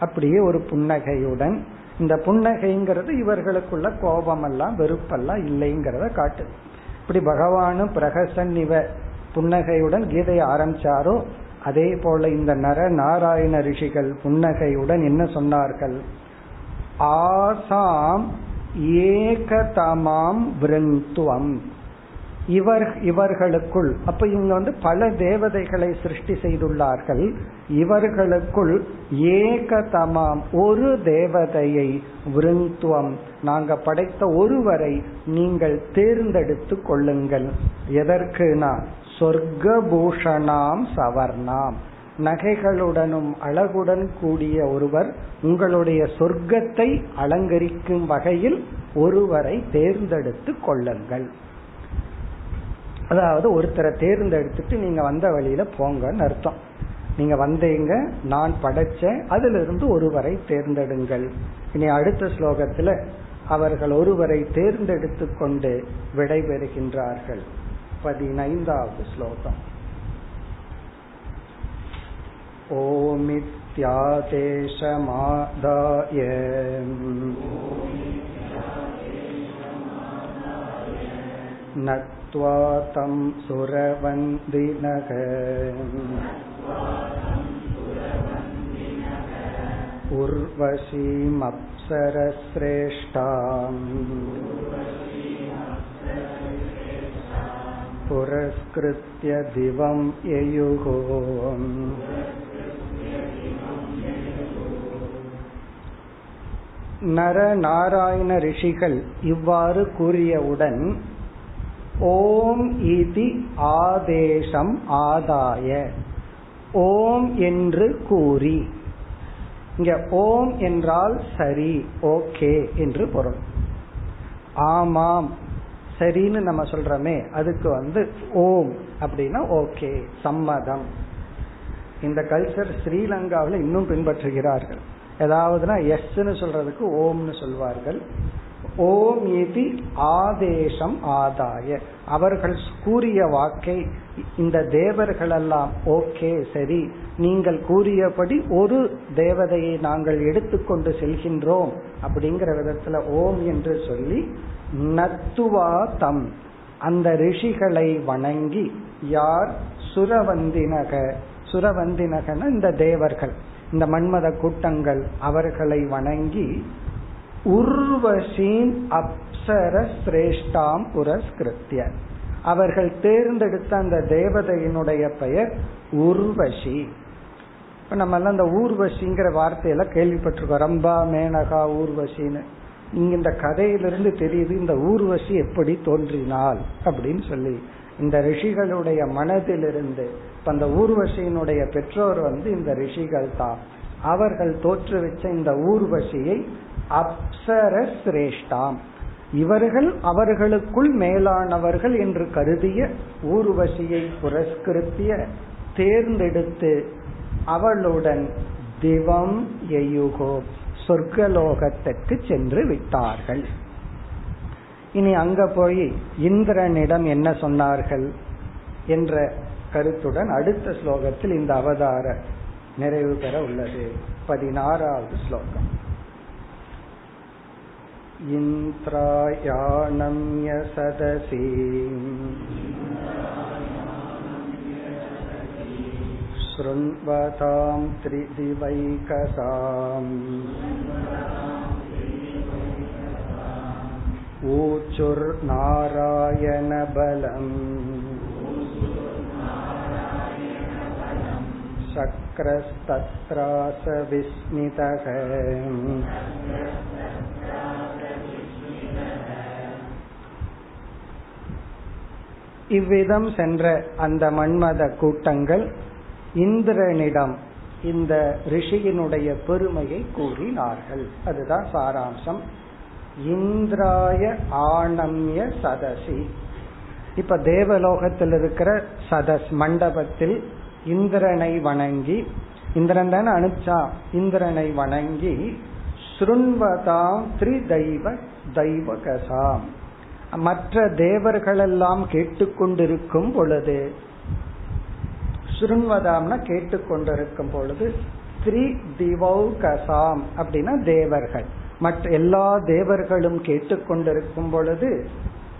அப்படியே ஒரு புன்னகையுடன். இந்த புன்னகைங்கிறது இவர்களுக்குள்ள கோபம் எல்லாம் வெறுப்பெல்லாம் இல்லைங்கிறத காட்டு. இப்படி பகவானும் பிரகசன் இவ புன்னகையுடன் கீதையை ஆரம்பிச்சாரோ அதே போல இந்த நர நாராயண ரிஷிகள் புன்னகையுடன் என்ன சொன்னார்கள்? ஆசாம் ஏகதமாம் விருந்துவம். இவர் இவர்களுக்குள் அப்ப இவங்க வந்து பல தேவதைகளை சிருஷ்டி செய்துள்ளார்கள். இவர்களுக்குள் ஏகதமாம் ஒரு தேவதையை விருந்துவம். நாங்க படைத்த ஒருவரை நீங்கள் தேர்ந்தெடுத்து கொள்ளுங்கள். எதற்குனா? சொர்க்கபூஷணாம் சவர்ணாம். நகைகளுடனும் அழகுடன் கூடிய ஒருவர் உங்களுடைய சொர்க்கத்தை அலங்கரிக்கும் வகையில் ஒருவரை தேர்ந்தெடுத்து கொள்ளுங்கள். அதாவது ஒருத்தரை தேர்ந்தெடுத்துட்டு நீங்க வந்த வழியில போங்கன்னு அர்த்தம். நீங்க வந்தீங்க நான் படைச்ச அதிலிருந்து ஒருவரை தேர்ந்தெடுங்கள். இனி அடுத்த ஸ்லோகத்துல அவர்கள் ஒருவரை தேர்ந்தெடுத்து கொண்டு விடைபெறுகின்றார்கள். பதினைந்தாவது ஸ்லோகம். ஓமித்யாதேசமாதாய. नत्वा तं सुरवन्दिनः उर्वशीमप्सरश्रेष्ठाम् पुरस्कृत्य दिवं ययुः நர நாராயண ரிஷிகள் இவ்வாறு கூறியவுடன் ஓம் இதி ஆதேசம் ஆதாய. ஓம் என்று கூறி. இங்க ஓம் என்றால் சரி ஓகே என்று பொருள். ஆமாம் சரின்னு நம்ம சொல்றோமே அதுக்கு வந்து ஓம் அப்படின்னா ஓகே சம்மதம். இந்த கல்ச்சர் ஸ்ரீலங்காவில் இன்னும் பின்பற்றுகிறார்கள். ஏதாவதுனா எஸ்ன்னு சொல்றதுக்கு ஓம்னு சொல்வார்கள். ஓம் இது ஆதேசம் ஆதாய. அவர்கள் கூறிய வாக்கை இந்த தேவர்கள் எல்லாம் ஓகே சரி. நீங்கள் கூறியபடி ஒரு தேவதையை நாங்கள் எடுத்துக்கொண்டு செல்கின்றோம் அப்படிங்கிற விதத்துல ஓம் என்று சொல்லி நத்துவா தம். அந்த ரிஷிகளை வணங்கி யார்? சுரவந்தினக. சுரவந்தினகன இந்த தேவர்கள். இந்த மன்மத கூட்டங்கள் அவர்களை வணங்கி உர்வசீன் அப்சர சிரேஷ்டாம் புரஸ்கிருத்திய அவர்கள் தேர்ந்தெடுத்த அந்த தேவதையினுடைய பெயர் உர்வசி இப்ப நம்ம எல்லாம் இந்த ஊர்வசிங்கிற வார்த்தையில கேள்விப்பட்டிருக்கோம். ரம்பா மேனகா ஊர்வசின்னு இங்க இந்த கதையிலிருந்து தெரியுது இந்த ஊர்வசி எப்படி தோன்றினாள் அப்படின்னு சொல்லி. இந்த ரிஷிகளுடைய மனதிலிருந்து. இப்ப அந்த ஊர்வசியினுடைய பெற்றோர் வந்து இந்த ரிஷிகள் தான் அவர்கள் தோற்றுவிச்ச இந்த ஊர்வசியை அப்சர சிரேஷ்டாம். இவர்கள் அவர்களுக்குள் மேலானவர்கள் என்று கருதிய ஊர்வசியை புரஸ்கிருத்திய தேர்ந்தெடுத்து அவளுடன் திவம் எயுகோ சொர்க்கலோகத்திற்கு சென்று விட்டார்கள். இனி அங்க போய் இந்திரனிடம் என்ன சொன்னார்கள்? என்ற கருத்துடன் அடுத்த ஸ்லோகத்தில் இந்த அவதார நிறைவு பெற உள்ளது பதினாறாவது ஸ்லோகம் इन्द्रायाणम्य सदसि शृण्वतां त्रिदिवैकसाम् ऊचुर्नारायणबलम् शक्रस्तत्रास विस्मितः இவ்விதம் சென்ற அந்த மன்மத கூட்டங்கள் இந்திரனிடம் இந்த ரிஷியினுடைய பெருமையை கூறினார்கள் அதுதான் சாராம்சம் இந்திராய ஆனம்ய சதசி இப்ப தேவலோகத்தில் இருக்கிற சதஸ் மண்டபத்தில் இந்திரனை வணங்கி இந்திரன் தானே அனுப்பிச்சா இந்திரனை வணங்கி ஸ்ருண்வதாம் த்ரி தெய்வ தெய்வகசாம். மற்ற தேவர்களெல்லாம் கேட்டுக்கொண்டிருக்கும் பொழுது சுருண்வதாம்னா கேட்டுக்கொண்டிருக்கும் பொழுது த்ரி திவௌகசாம் அப்படின்னா தேவர்கள். மற்ற எல்லா தேவர்களும் கேட்டுக்கொண்டிருக்கும் பொழுது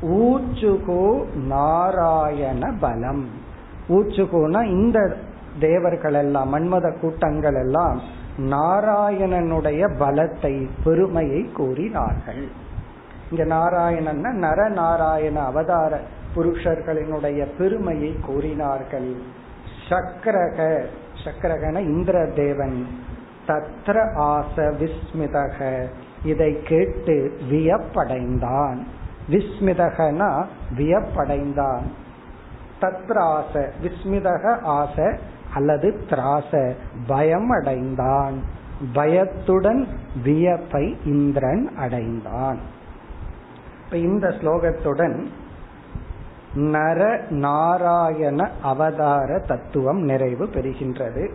ஊச்சுகோ நாராயண பலம். ஊச்சுகோனா இந்த தேவர்கள் எல்லாம் மன்மத கூட்டங்கள் எல்லாம் நாராயணனுடைய பலத்தை பெருமையை கூறினார்கள். இங்க நாராயணன் நர நாராயண அவதார புருஷர்களினுடைய பெருமையை கூறினார்கள். சக்கரக சக்கரகன இந்திர தேவன் தத்ர ஆச விஸ்மிதக இதை கேட்டு வியப்படைந்தான். விஸ்மிதகனா வியப்படைந்தான். தத்ராச விஸ்மிதக ஆச அல்லது திராச. பயம் அடைந்தான். பயத்துடன் வியப்பை இந்திரன் அடைந்தான். இப்ப இந்த ஸ்லோகத்துடன் நர நாராயண அவதார தத்துவம் நிறைவு பெறுகின்றது.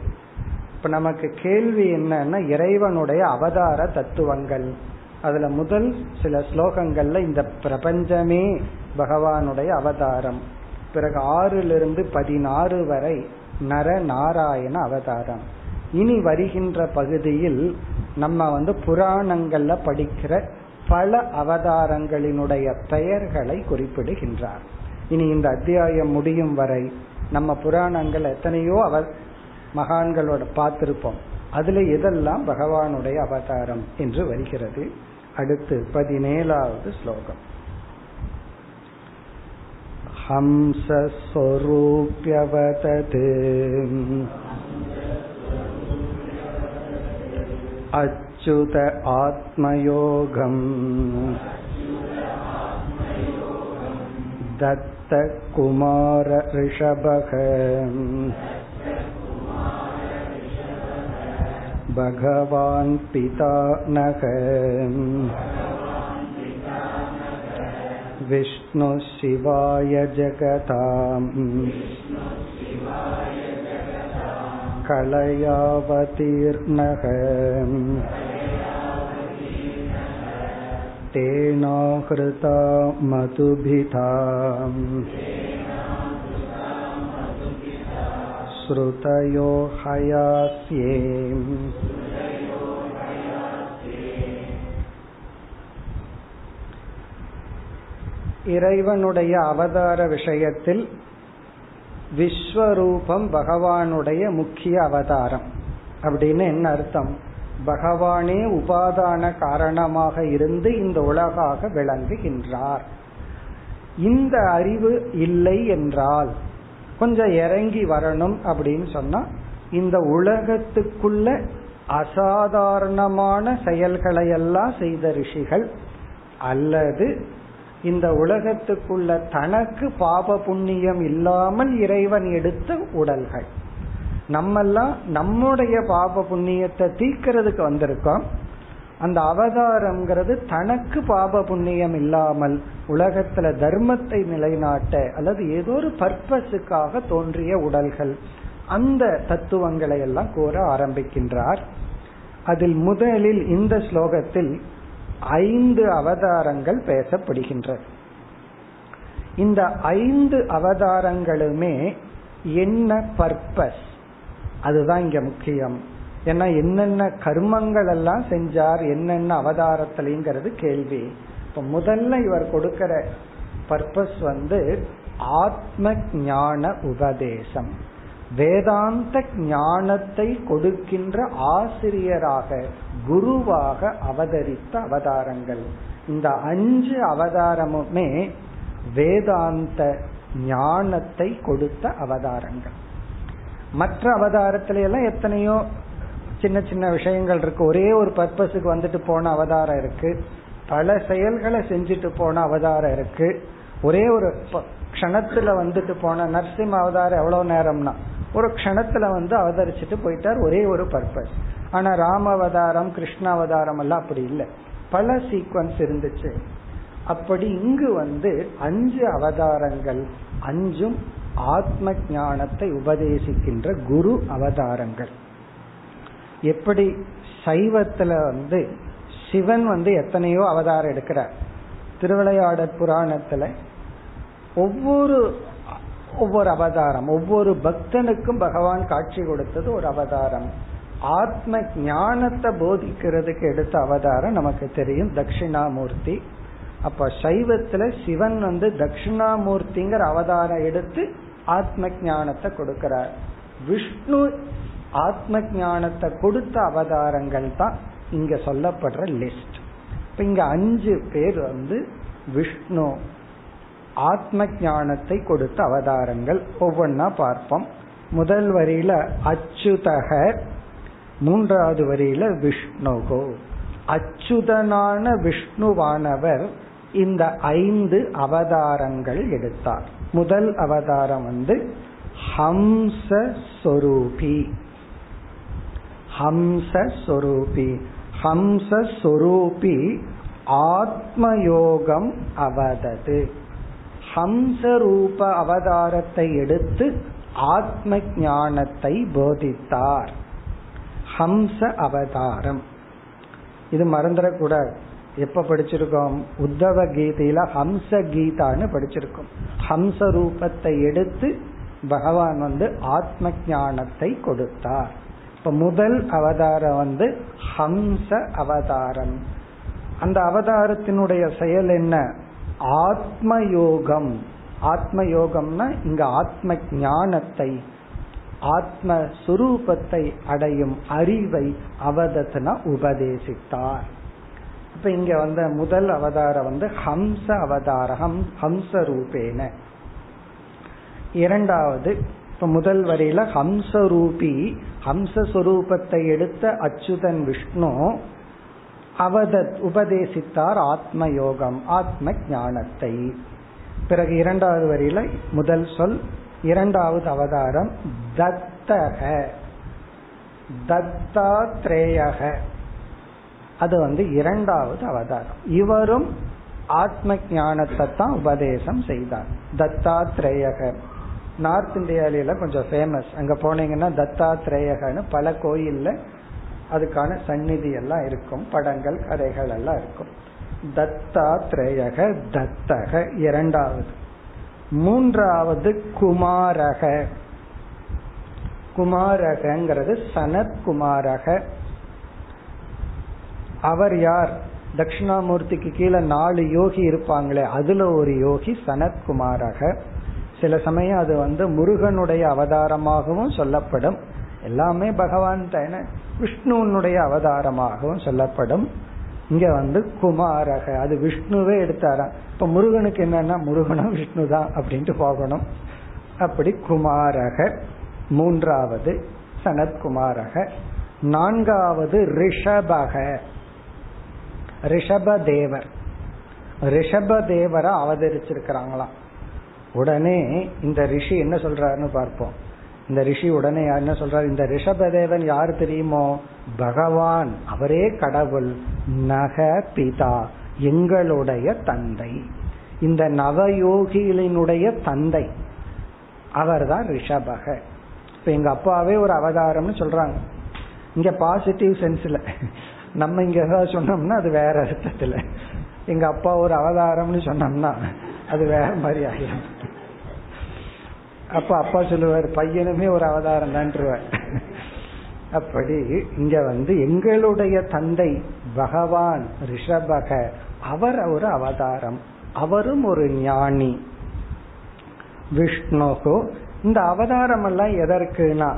இப்ப நமக்கு கேள்வி என்னன்னா இறைவனுடைய அவதார தத்துவங்கள். அதுல முதல் சில ஸ்லோகங்கள்ல இந்த பிரபஞ்சமே பகவானுடைய அவதாரம். பிறகு ஆறிலிருந்து பதினாறு வரை நர நாராயண அவதாரம். இனி வருகின்ற பகுதியில் நம்ம வந்து புராணங்கள்ல படிக்கிற பல அவதாரங்களினுடைய பெயர்களை குறிப்பிடுகின்றார். இனி இந்த அத்தியாயம் முடியும் வரை நம்ம புராணங்கள் எத்தனையோ அவ மகான்களோட பார்த்திருப்போம். அதுல எதெல்லாம் பகவானுடைய அவதாரம் என்று வருகிறது? அடுத்து பதினேழாவது ஸ்லோகம். हंसस्वरूप्यवतत् अच्युत आत्मयोगम् दत्तकुमार ऋषभः भगवान् पिता नः विष्णुशिवाय जगताम्। कलयावतीर्णः तेनाहृता मधुभिता श्रुतयो हयास्ये। இறைவனுடைய அவதார விஷயத்தில் விஸ்வரூபம் பகவானுடைய முக்கிய அவதாரம். அப்படின்னு என்ன அர்த்தம்? பகவானே உபாதான காரணமாக இருந்து இந்த உலகாக விளங்குகின்றார். இந்த அறிவு இல்லை என்றால் கொஞ்சம் இறங்கி வரணும் அப்படின்னு சொன்னா இந்த உலகத்துக்குள்ள அசாதாரணமான செயல்களை எல்லாம் செய்த ரிஷிகள் அல்லது இந்த உலகத்துக்குள்ள தனக்கு பாப புண்ணியம் இல்லாமல் இறைவன் எடுத்த உடல்கள். நம்மெல்லாம் நம்முடைய பாப புண்ணியத்தை தீக்கிறதுக்கு வந்திருக்கோம். அந்த அவதாரம்ங்கிறது தனக்கு பாப புண்ணியம் இல்லாமல் உலகத்துல தர்மத்தை நிலைநாட்ட அல்லது ஏதோ ஒரு பர்பஸுக்காக தோன்றிய உடல்கள் அந்த தத்துவங்களை எல்லாம் கூற ஆரம்பிக்கின்றார். அதில் முதலில் இந்த ஸ்லோகத்தில் ஐந்து அவதாரங்கள் பேசப்படுகின்றது இந்த ஐந்து அவதாரங்களுமே என்ன பர்பஸ் அதுதான் இங்க முக்கியம். ஏன்னா என்னென்ன கர்மங்கள் எல்லாம் செஞ்சார் என்னென்ன அவதாரத்திலேங்கிறது கேள்வி. இப்ப முதல்ல இவர் கொடுக்கிற பர்பஸ் வந்து ஆத்ம ஞான உபதேசம். வேதாந்த ஞானத்தை கொடுக்கின்ற ஆசிரியராக குருவாக அவதரித்த அவதாரங்கள். இந்த அஞ்சு அவதாரமுமே வேதாந்த ஞானத்தை கொடுத்த அவதாரங்கள். மற்ற அவதாரத்தில எல்லாம் எத்தனையோ சின்ன சின்ன விஷயங்கள் இருக்கு. ஒரே ஒரு பர்பஸுக்கு வந்துட்டு போன அவதாரம் இருக்கு. பல செயல்களை செஞ்சுட்டு போன அவதாரம் இருக்கு. ஒரே ஒரு க்ஷணத்துல வந்துட்டு போன நரசிம்ம அவதாரம் எவ்வளவு நேரம்னா ஒரு க்ஷணத்துல வந்து அவதரிச்சுட்டு போயிட்டார் ஒரே ஒரு பர்பஸ் ஆனா ராம அவதாரம் கிருஷ்ண அவதாரம் எல்லாம் அப்படி இல்லை. பல சீக்வன்ஸ் இருந்துச்சு. அப்படி இங்கு வந்து அஞ்சு அவதாரங்கள் அஞ்சும் ஆத்ம ஞானத்தை உபதேசிக்கின்ற குரு அவதாரங்கள். எப்படி சைவத்துல வந்து சிவன் வந்து எத்தனையோ அவதாரம் எடுக்கிறார். திருவிளையாடற் புராணத்துல ஒவ்வொரு ஒவ்வொரு அவதாரம் ஒவ்வொரு பக்தனுக்கும் பகவான் காட்சி கொடுத்தது ஒரு அவதாரம். ஆத்ம ஞானத்தை போதிக்கிறதுக்கு எடுத்த அவதாரம் நமக்கு தெரியும் தட்சிணாமூர்த்தி. அப்ப சைவத்துல சிவன் வந்து தட்சிணாமூர்த்திங்கிற அவதாரம் எடுத்து ஆத்ம ஞானத்தை கொடுக்கிறார். விஷ்ணு ஆத்ம ஞானத்தை கொடுத்த அவதாரங்கள் தான் இங்க சொல்லப்படுற லிஸ்ட் இப்ப இங்க அஞ்சு பேர் வந்து விஷ்ணு ஆத்ம ஞானத்தை கொடுத்த அவதாரங்கள். ஒவ்வொன்னா பார்ப்போம். முதல் வரியில அச்சுதக மூன்றாவது வரியில விஷ்ணுகோ. அச்சுதனான விஷ்ணுவானவர் இந்த ஐந்து அவதாரங்கள் எடுத்தார். முதல் அவதாரம் வந்து ஹம்சஸ்வரூபி. ஹம்சஸ்வரூபி. ஹம்சஸ்வரூபி ஆத்மயோகம் அவதது. ஹம்சரூப அவதாரத்தை எடுத்து ஆத்ம ஞானத்தை போதித்தார். ஹம்ச அவதாரம். இது மறந்துடக்கூடாது. எப்ப படிச்சிருக்கோம்? உத்தவ கீதையில ஹம்ச கீதான்னு படிச்சிருக்கோம். ஹம்ச ரூபத்தை எடுத்து பகவான் வந்து ஆத்ம ஞானத்தை கொடுத்தார். இப்ப முதல் அவதாரம் வந்து ஹம்ச அவதாரம். அந்த அவதாரத்தினுடைய செயல் என்ன? ஆத்ம யோகம் ஆத்ம இங்க ஆத்ம ஞானத்தை ஆத்ம சுரூபத்தை அடையும் அறிவை அவதத்னா உபதேசித்தார். இப்ப இங்க வந்த முதல் அவதாரம் வந்து ஹம்ச அவதாரம் ஹம்ச ரூபேன இரண்டாவது இப்ப முதல் வரையில ஹம்சரூபி ஹம்சஸ்வரூபத்தை எடுத்த அச்சுதன் விஷ்ணு அவதத் உபதேசித்தார் ஆத்ம யோகம் ஆத்ம ஞானத்தை பிறகு இரண்டாவது வரியில முதல் சொல் இரண்டாவது அவதாரம் தத்தக. தத்தாத்ரேயக. அது வந்து இரண்டாவது அவதாரம். இவரும் ஆத்ம ஞானத்தை தான் உபதேசம் செய்தார். தத்தாத்ரேயக. நார்த் இந்தியாவில கொஞ்சம் ஃபேமஸ் அங்க போனீங்கன்னா தத்தாத்ரேயகன்னு பல கோயில்ல அதுக்கான சந்நிதி எல்லாம் இருக்கும் படங்கள் கதைகள் எல்லாம் இருக்கும். தத்தாத்ரேயக தத்தக இரண்டாவது. மூன்றாவது குமாரக. குமாரகங்கிறது சனத்குமாரக. அவர் யார்? தட்சிணாமூர்த்திக்கு கீழே நாலு யோகி இருப்பாங்களே அதுல ஒரு யோகி சனத்குமாரக. சில சமயம் அது வந்து முருகனுடைய அவதாரமாகவும் சொல்லப்படும். எல்லாமே பகவான் தானே விஷ்ணுனுடைய அவதாரமாகவும் சொல்லப்படும். இங்க வந்து குமாரக அது விஷ்ணுவே எடுத்தாராம் இப்ப முருகனுக்கு என்னன்னா முருகனும் விஷ்ணு தான் அப்படின்ட்டு போகணும். அப்படி குமாரக மூன்றாவது சனத்குமாரக நான்காவது ரிஷபக. ரிஷபதேவர் ரிஷபதேவரை அவதரிச்சிருக்கிறாங்களாம். உடனே இந்த ரிஷி என்ன சொல்றாருன்னு பார்ப்போம். இந்த ரிஷி உடனே என்ன சொல்றார்? இந்த ரிஷபதேவன் யார் தெரியுமோ? பகவான். அவரே கடவுள். நக பிதா. எங்களுடைய தந்தை. இந்த நவயோகிகளினுடைய தந்தை. அவர் தான் ரிஷபக. இப்ப எங்க அப்பாவே ஒரு அவதாரம்னு சொல்றாங்க. இங்க பாசிட்டிவ் சென்ஸ்ல நம்ம இங்க ஏதாவது சொன்னோம்னா அது வேற அர்த்தத்துல. எங்க அப்பா ஒரு அவதாரம்னு சொன்னோம்னா அது வேற மாதிரி ஆகிடும் அப்ப அப்பா சொல்லுவார் பையனுமே ஒரு அவதாரம் தான்ருவார். அப்படி இங்க வந்து எங்களுடைய தந்தை பகவான் ரிஷபக அவர் ஒரு அவதாரம். அவரும் ஒரு ஞானி. விஷ்ணுகோ இந்த அவதாரம் எல்லாம் எதற்குனா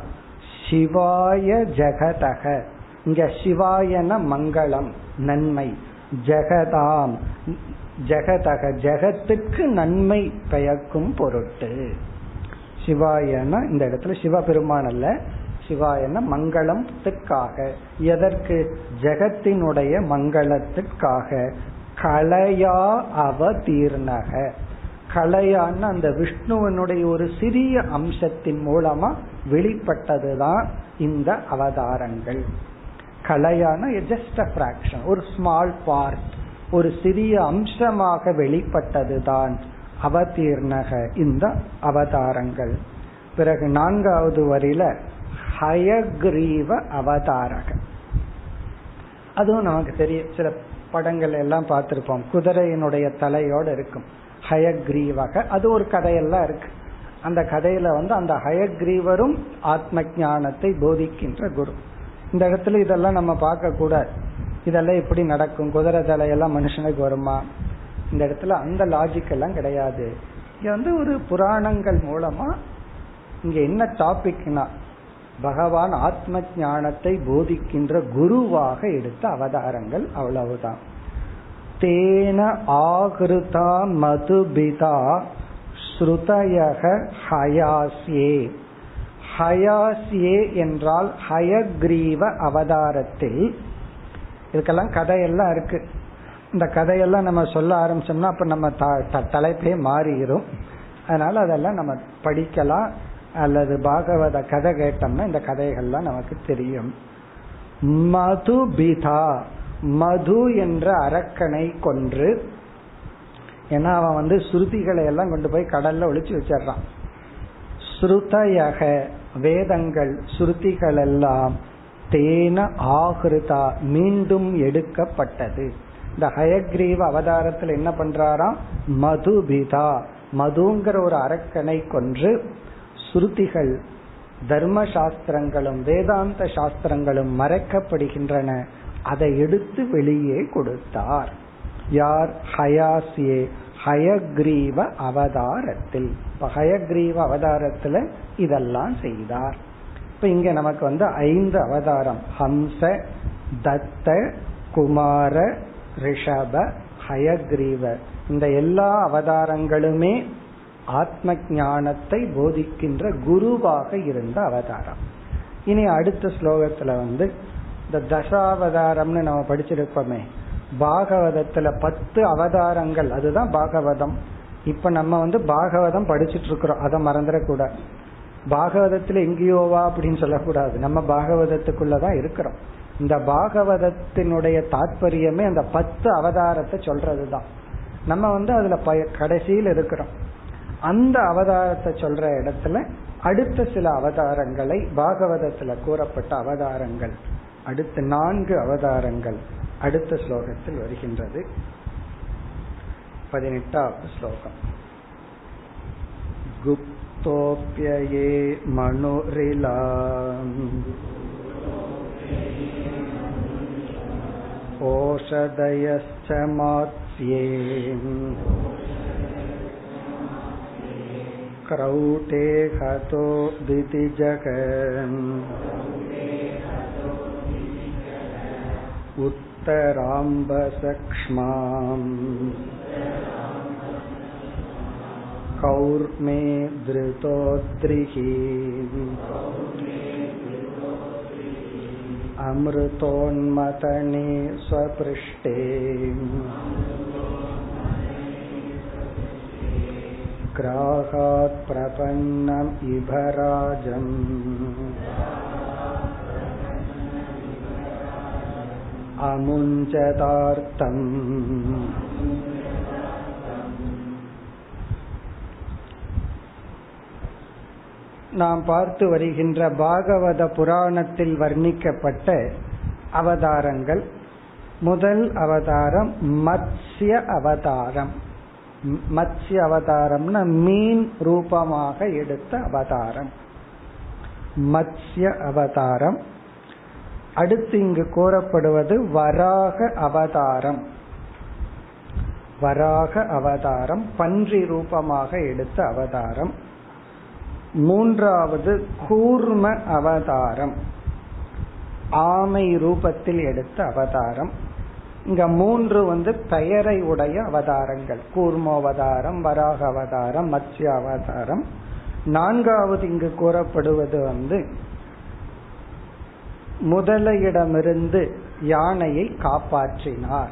சிவாய ஜெகதக. இங்க சிவாயன மங்களம் நன்மை. ஜெகதாம் ஜெகதக ஜெகத்துக்கு நன்மை பெயர்க்கும் பொருட்டு. சிவாயனா இந்த இடத்துல சிவபெருமான் அல்ல. சிவாயன மங்களத்துக்காக எதற்கு? ஜெகத்தினுடைய மங்களத்துக்காக கலையா அவதீர்ணக கலையான அந்த விஷ்ணுவனுடைய ஒரு சிறிய அம்சத்தின் மூலமா வெளிப்பட்டதுதான் இந்த அவதாரங்கள். கலையான ஜஸ்ட் அ பிராக்ஷன் ஒரு ஸ்மால் பார்ட் ஒரு சிறிய அம்சமாக வெளிப்பட்டதுதான். அவதீர்ணக. இந்த அவதாரங்கள். பிறகு நான்காவது வரியில ஹயக்ரீவ அவதாரக. அதுவும் நமக்கு தெரியும். சில படங்கள் எல்லாம் பார்த்திருப்போம். குதிரையினுடைய தலையோட இருக்கும். ஹயக்ரீவக. அது ஒரு கதையெல்லாம் இருக்கு. அந்த கதையில வந்து அந்த ஹயக்ரீவரும் ஆத்ம ஞானத்தை போதிக்கின்ற குரு. இந்த இடத்துல இதெல்லாம் நம்ம பார்க்க கூடாது இதெல்லாம் எப்படி நடக்கும்? குதிரை தலையெல்லாம் மனுஷனுக்கு வருமா? இந்த இடத்துல அந்த லாஜிக் எல்லாம் கிடையாது. இங்க வந்து ஒரு புராணங்கள் மூலமா இங்க என்ன டாபிக்னா பகவான் ஆத்ம ஞானத்தை போதிக்கின்ற குருவாக எடுத்த அவதாரங்கள் அவ்வளவுதான். தேன ஆகிருதா மதுபிதா ஸ்ருதயக ஹயாசியே ஹயாஸ்யே என்றால் ஹயக்ரீவ அவதாரத்தில் இதுக்கெல்லாம் கதையெல்லாம் இருக்கு. இந்த கதையெல்லாம் நம்ம சொல்ல ஆரம்பிச்சோம்னா அப்ப நம்ம தலைப்பே மாறிடும் அதனால அதெல்லாம் நம்ம படிக்கலாம் அல்லது பாகவத கதை கேட்டோம்னா இந்த கதைகள்லாம் நமக்கு தெரியும். மதுபிதா மது என்ற அரக்கனை கொன்று ஏன்னா அவன் வந்து ஸ்ருதிகளை எல்லாம் கொண்டு போய் கடல்ல ஒழிச்சு வச்சிடறான். ஸ்ருதயக வேதங்கள் ஸ்ருதிகள் எல்லாம் தேன ஆகிருதா மீண்டும் எடுக்கப்பட்டது. இந்த ஹயக்ரீவ அவதாரத்தில் என்ன பண்றாராம் மதுபிதா. மதுங்கிற ஒரு அரக்கனை கொன்று ஸ்ருதிகள் தர்ம சாஸ்திரங்களும் வேதாந்த சாஸ்திரங்களும் மறைக்கப்படுகின்றன. அதை எடுத்து வெளியே கொடுத்தார். யார்? ஹயாசியே ஹயக்ரீவ அவதாரத்தில். இப்ப ஹயக்ரீவ அவதாரத்துல இதெல்லாம் செய்தார். இப்ப இங்க நமக்கு வந்து ஐந்து அவதாரம். ஹம்ச தத்த குமார ரிஷப ஹயக்ரீவ. இந்த எல்லா அவதாரங்களுமே ஆத்ம ஞானத்தை போதிக்கின்ற குருவாக இருந்த அவதாரம். இனி அடுத்த ஸ்லோகத்துல வந்து இந்த தசாவதாரம்னு நம்ம படிச்சிருப்போமே பாகவதத்துல பத்து அவதாரங்கள் அதுதான் பாகவதம். இப்ப நம்ம வந்து பாகவதம் படிச்சுட்டு இருக்கிறோம் அதை மறந்துடக்கூடாது. பாகவதத்துல எங்கேயோவா அப்படின்னு சொல்லக்கூடாது நம்ம பாகவதத்துக்குள்ளதான் இருக்கிறோம். இந்த பாகவதத்தினுடைய தாற்பயமே அந்த பத்து அவதாரத்தை சொல்றதுதான் நம்ம வந்து அதுல கடைசியில் இருக்கிறோம் அந்த அவதாரத்தை சொல்ற இடத்துல அடுத்த சில அவதாரங்களை பாகவதத்துல கூறப்பட்ட அவதாரங்கள் அடுத்த நான்கு அவதாரங்கள் அடுத்த ஸ்லோகத்தில் வருகின்றது பதினெட்டாவது ஸ்லோகம் गुप्तोऽप्यये मनुरिला ओषधयश्च मात्स्ये क्रौटे हतो दितिजग उत्तराम्बसक्ष्माम् कौर्मे धृतोद्रिः अमृतोन्मतने स्वपृष्ठे। ग्राहात् प्रपन्नम् अमुञ्चतार्तम् நாம் பார்த்து வருகின்ற பாகவத புராணத்தில் வர்ணிக்கப்பட்ட அவதாரங்கள். முதல் அவதாரம் மத்ஸ்ய அவதாரம். மத்ஸ்ய அவதாரம்னா மீன் ரூபமாக எடுத்த அவதாரம். மத்ஸ்ய அவதாரம். அடுத்து இங்கு கூறப்படுவது வராக அவதாரம். வராக அவதாரம் பன்றி ரூபமாக எடுத்த அவதாரம். மூன்றாவது கூர்ம அவதாரம். ஆமை ரூபத்தில் எடுத்த அவதாரம். இங்க மூன்று வந்து பெயரை உடைய அவதாரங்கள். கூர்மோவதாரம் வராக அவதாரம் மத்ய அவதாரம் நான்காவது இங்கு கூறப்படுவது வந்து முதலையிடமிருந்து யானையை காப்பாற்றினார்.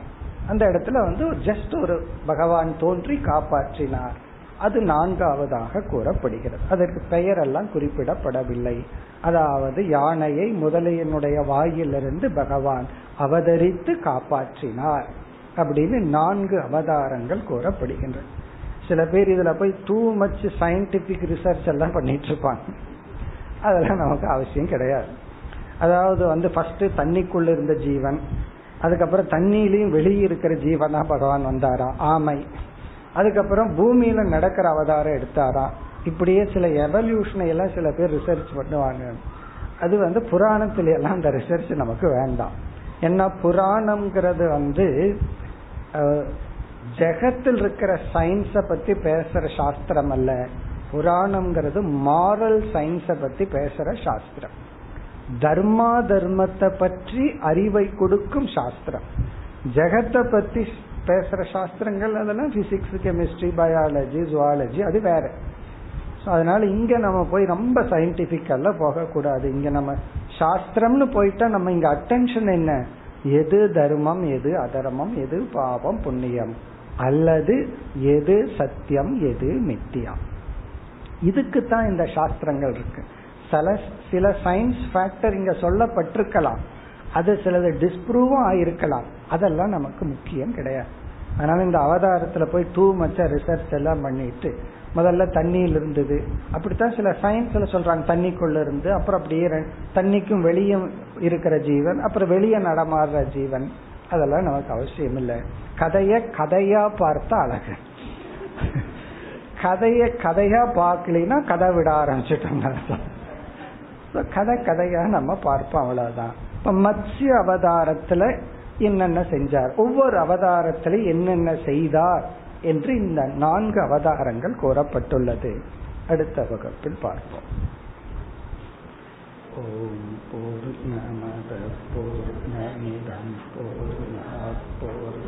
அந்த இடத்துல வந்து ஜஸ்ட் ஒரு பகவான் தோன்றி காப்பாற்றினார். அது நான்காவதாக கூறப்படுகிறது. அதற்கு பெயரெல்லாம் குறிப்பிடப்படவில்லை. அதாவது யானையை முதலையனுடைய வாயிலிருந்து பகவான் அவதரித்து காப்பாற்றினார் அப்படின்னு நான்கு அவதாரங்கள் கூறப்படுகின்றன. சில பேர் இதுல போய் டூ மச் சயின்டிபிக் ரிசர்ச் எல்லாம் பண்ணிட்டு இருப்பாங்க அதெல்லாம் நமக்கு அவசியம் கிடையாது. அதாவது வந்து ஃபர்ஸ்ட் தண்ணிக்குள்ள இருந்த ஜீவன் அதுக்கப்புறம் தண்ணியிலையும் வெளியே இருக்கிற ஜீவனா பகவான் வந்தாரா? ஆமை. அதுக்கப்புறம் பூமியில நடக்கிற அவதாரம் எடுத்தாராம் இப்படியே சில எவல்யூஷனை எல்லாம் சில பேர் ரிசர்ச் பண்ணுவாங்க. அது வந்து புராணத்துல எல்லாம் அந்த ரிசர்ச் நமக்கு வேண்டாம். ஏன்னா புராணம்ங்கிறது வந்து ஜெகத்தில் இருக்கிற சயின்ஸ பத்தி பேசுற சாஸ்திரம் அல்ல. புராணம்ங்கிறது மாரல் சயின்ஸ பத்தி பேசுற சாஸ்திரம். தர்மா தர்மத்தை பற்றி அறிவை கொடுக்கும் சாஸ்திரம். ஜெகத்தை பத்தி பேசுற சாஸ்திரங்கள் அதெல்லாம் பிசிக்ஸ் கெமிஸ்ட்ரி பயாலஜி ஜுவாலஜி அது வேற. அதனால இங்க நம்ம போய் ரொம்ப சயின்டிபிக்கெல்லாம் போகக்கூடாது. இங்க நம்ம சாஸ்திரம்னு போயிட்டா நம்ம இங்க அட்டென்ஷன் என்ன? எது தர்மம் எது அதர்மம் எது பாவம் புண்ணியம்? அல்லது எது சத்தியம் எது மித்தியம்? இதுக்கு தான் இந்த சாஸ்திரங்கள் இருக்கு. சில சில சயின்ஸ் ஃபேக்டர் இங்க சொல்லப்பட்டிருக்கலாம். அது சிலது டிஸ்ப்ரூவும் ஆயிருக்கலாம் அதெல்லாம் நமக்கு முக்கியம் கிடையாது. அதனால இந்த அவதாரத்துல போய் டூ மச்ச ரிசர்ச் எல்லாம் பண்ணிட்டு முதல்ல தண்ணியில் இருந்தது. அப்படித்தான் சில சயின்ஸ்ல சொல்றாங்க தண்ணிக்குள்ள இருந்து அப்புறம் அப்படியே தண்ணிக்கும் வெளியே இருக்கிற ஜீவன் அப்புறம் வெளியே நடமாடுற ஜீவன். அதெல்லாம் நமக்கு அவசியம் இல்லை. கதைய கதையா பார்த்தா அழகு. கதைய கதையா பார்க்கலினா கதை விட ஆரம்பிச்சுட்டோம் கதை கதையா நம்ம பார்ப்போம் அவ்வளவுதான். இப்ப மத்ய அவதாரத்துல என்னென்ன செஞ்சார்? ஒவ்வொரு அவதாரத்திலும் என்னென்ன செய்தார்? என்று இந்த நான்கு அவதாரங்கள் கூறப்பட்டுள்ளது. அடுத்த வகுப்பில் பார்ப்போம். ஓம் போர் நமத போர் நமிதம் போர் போர்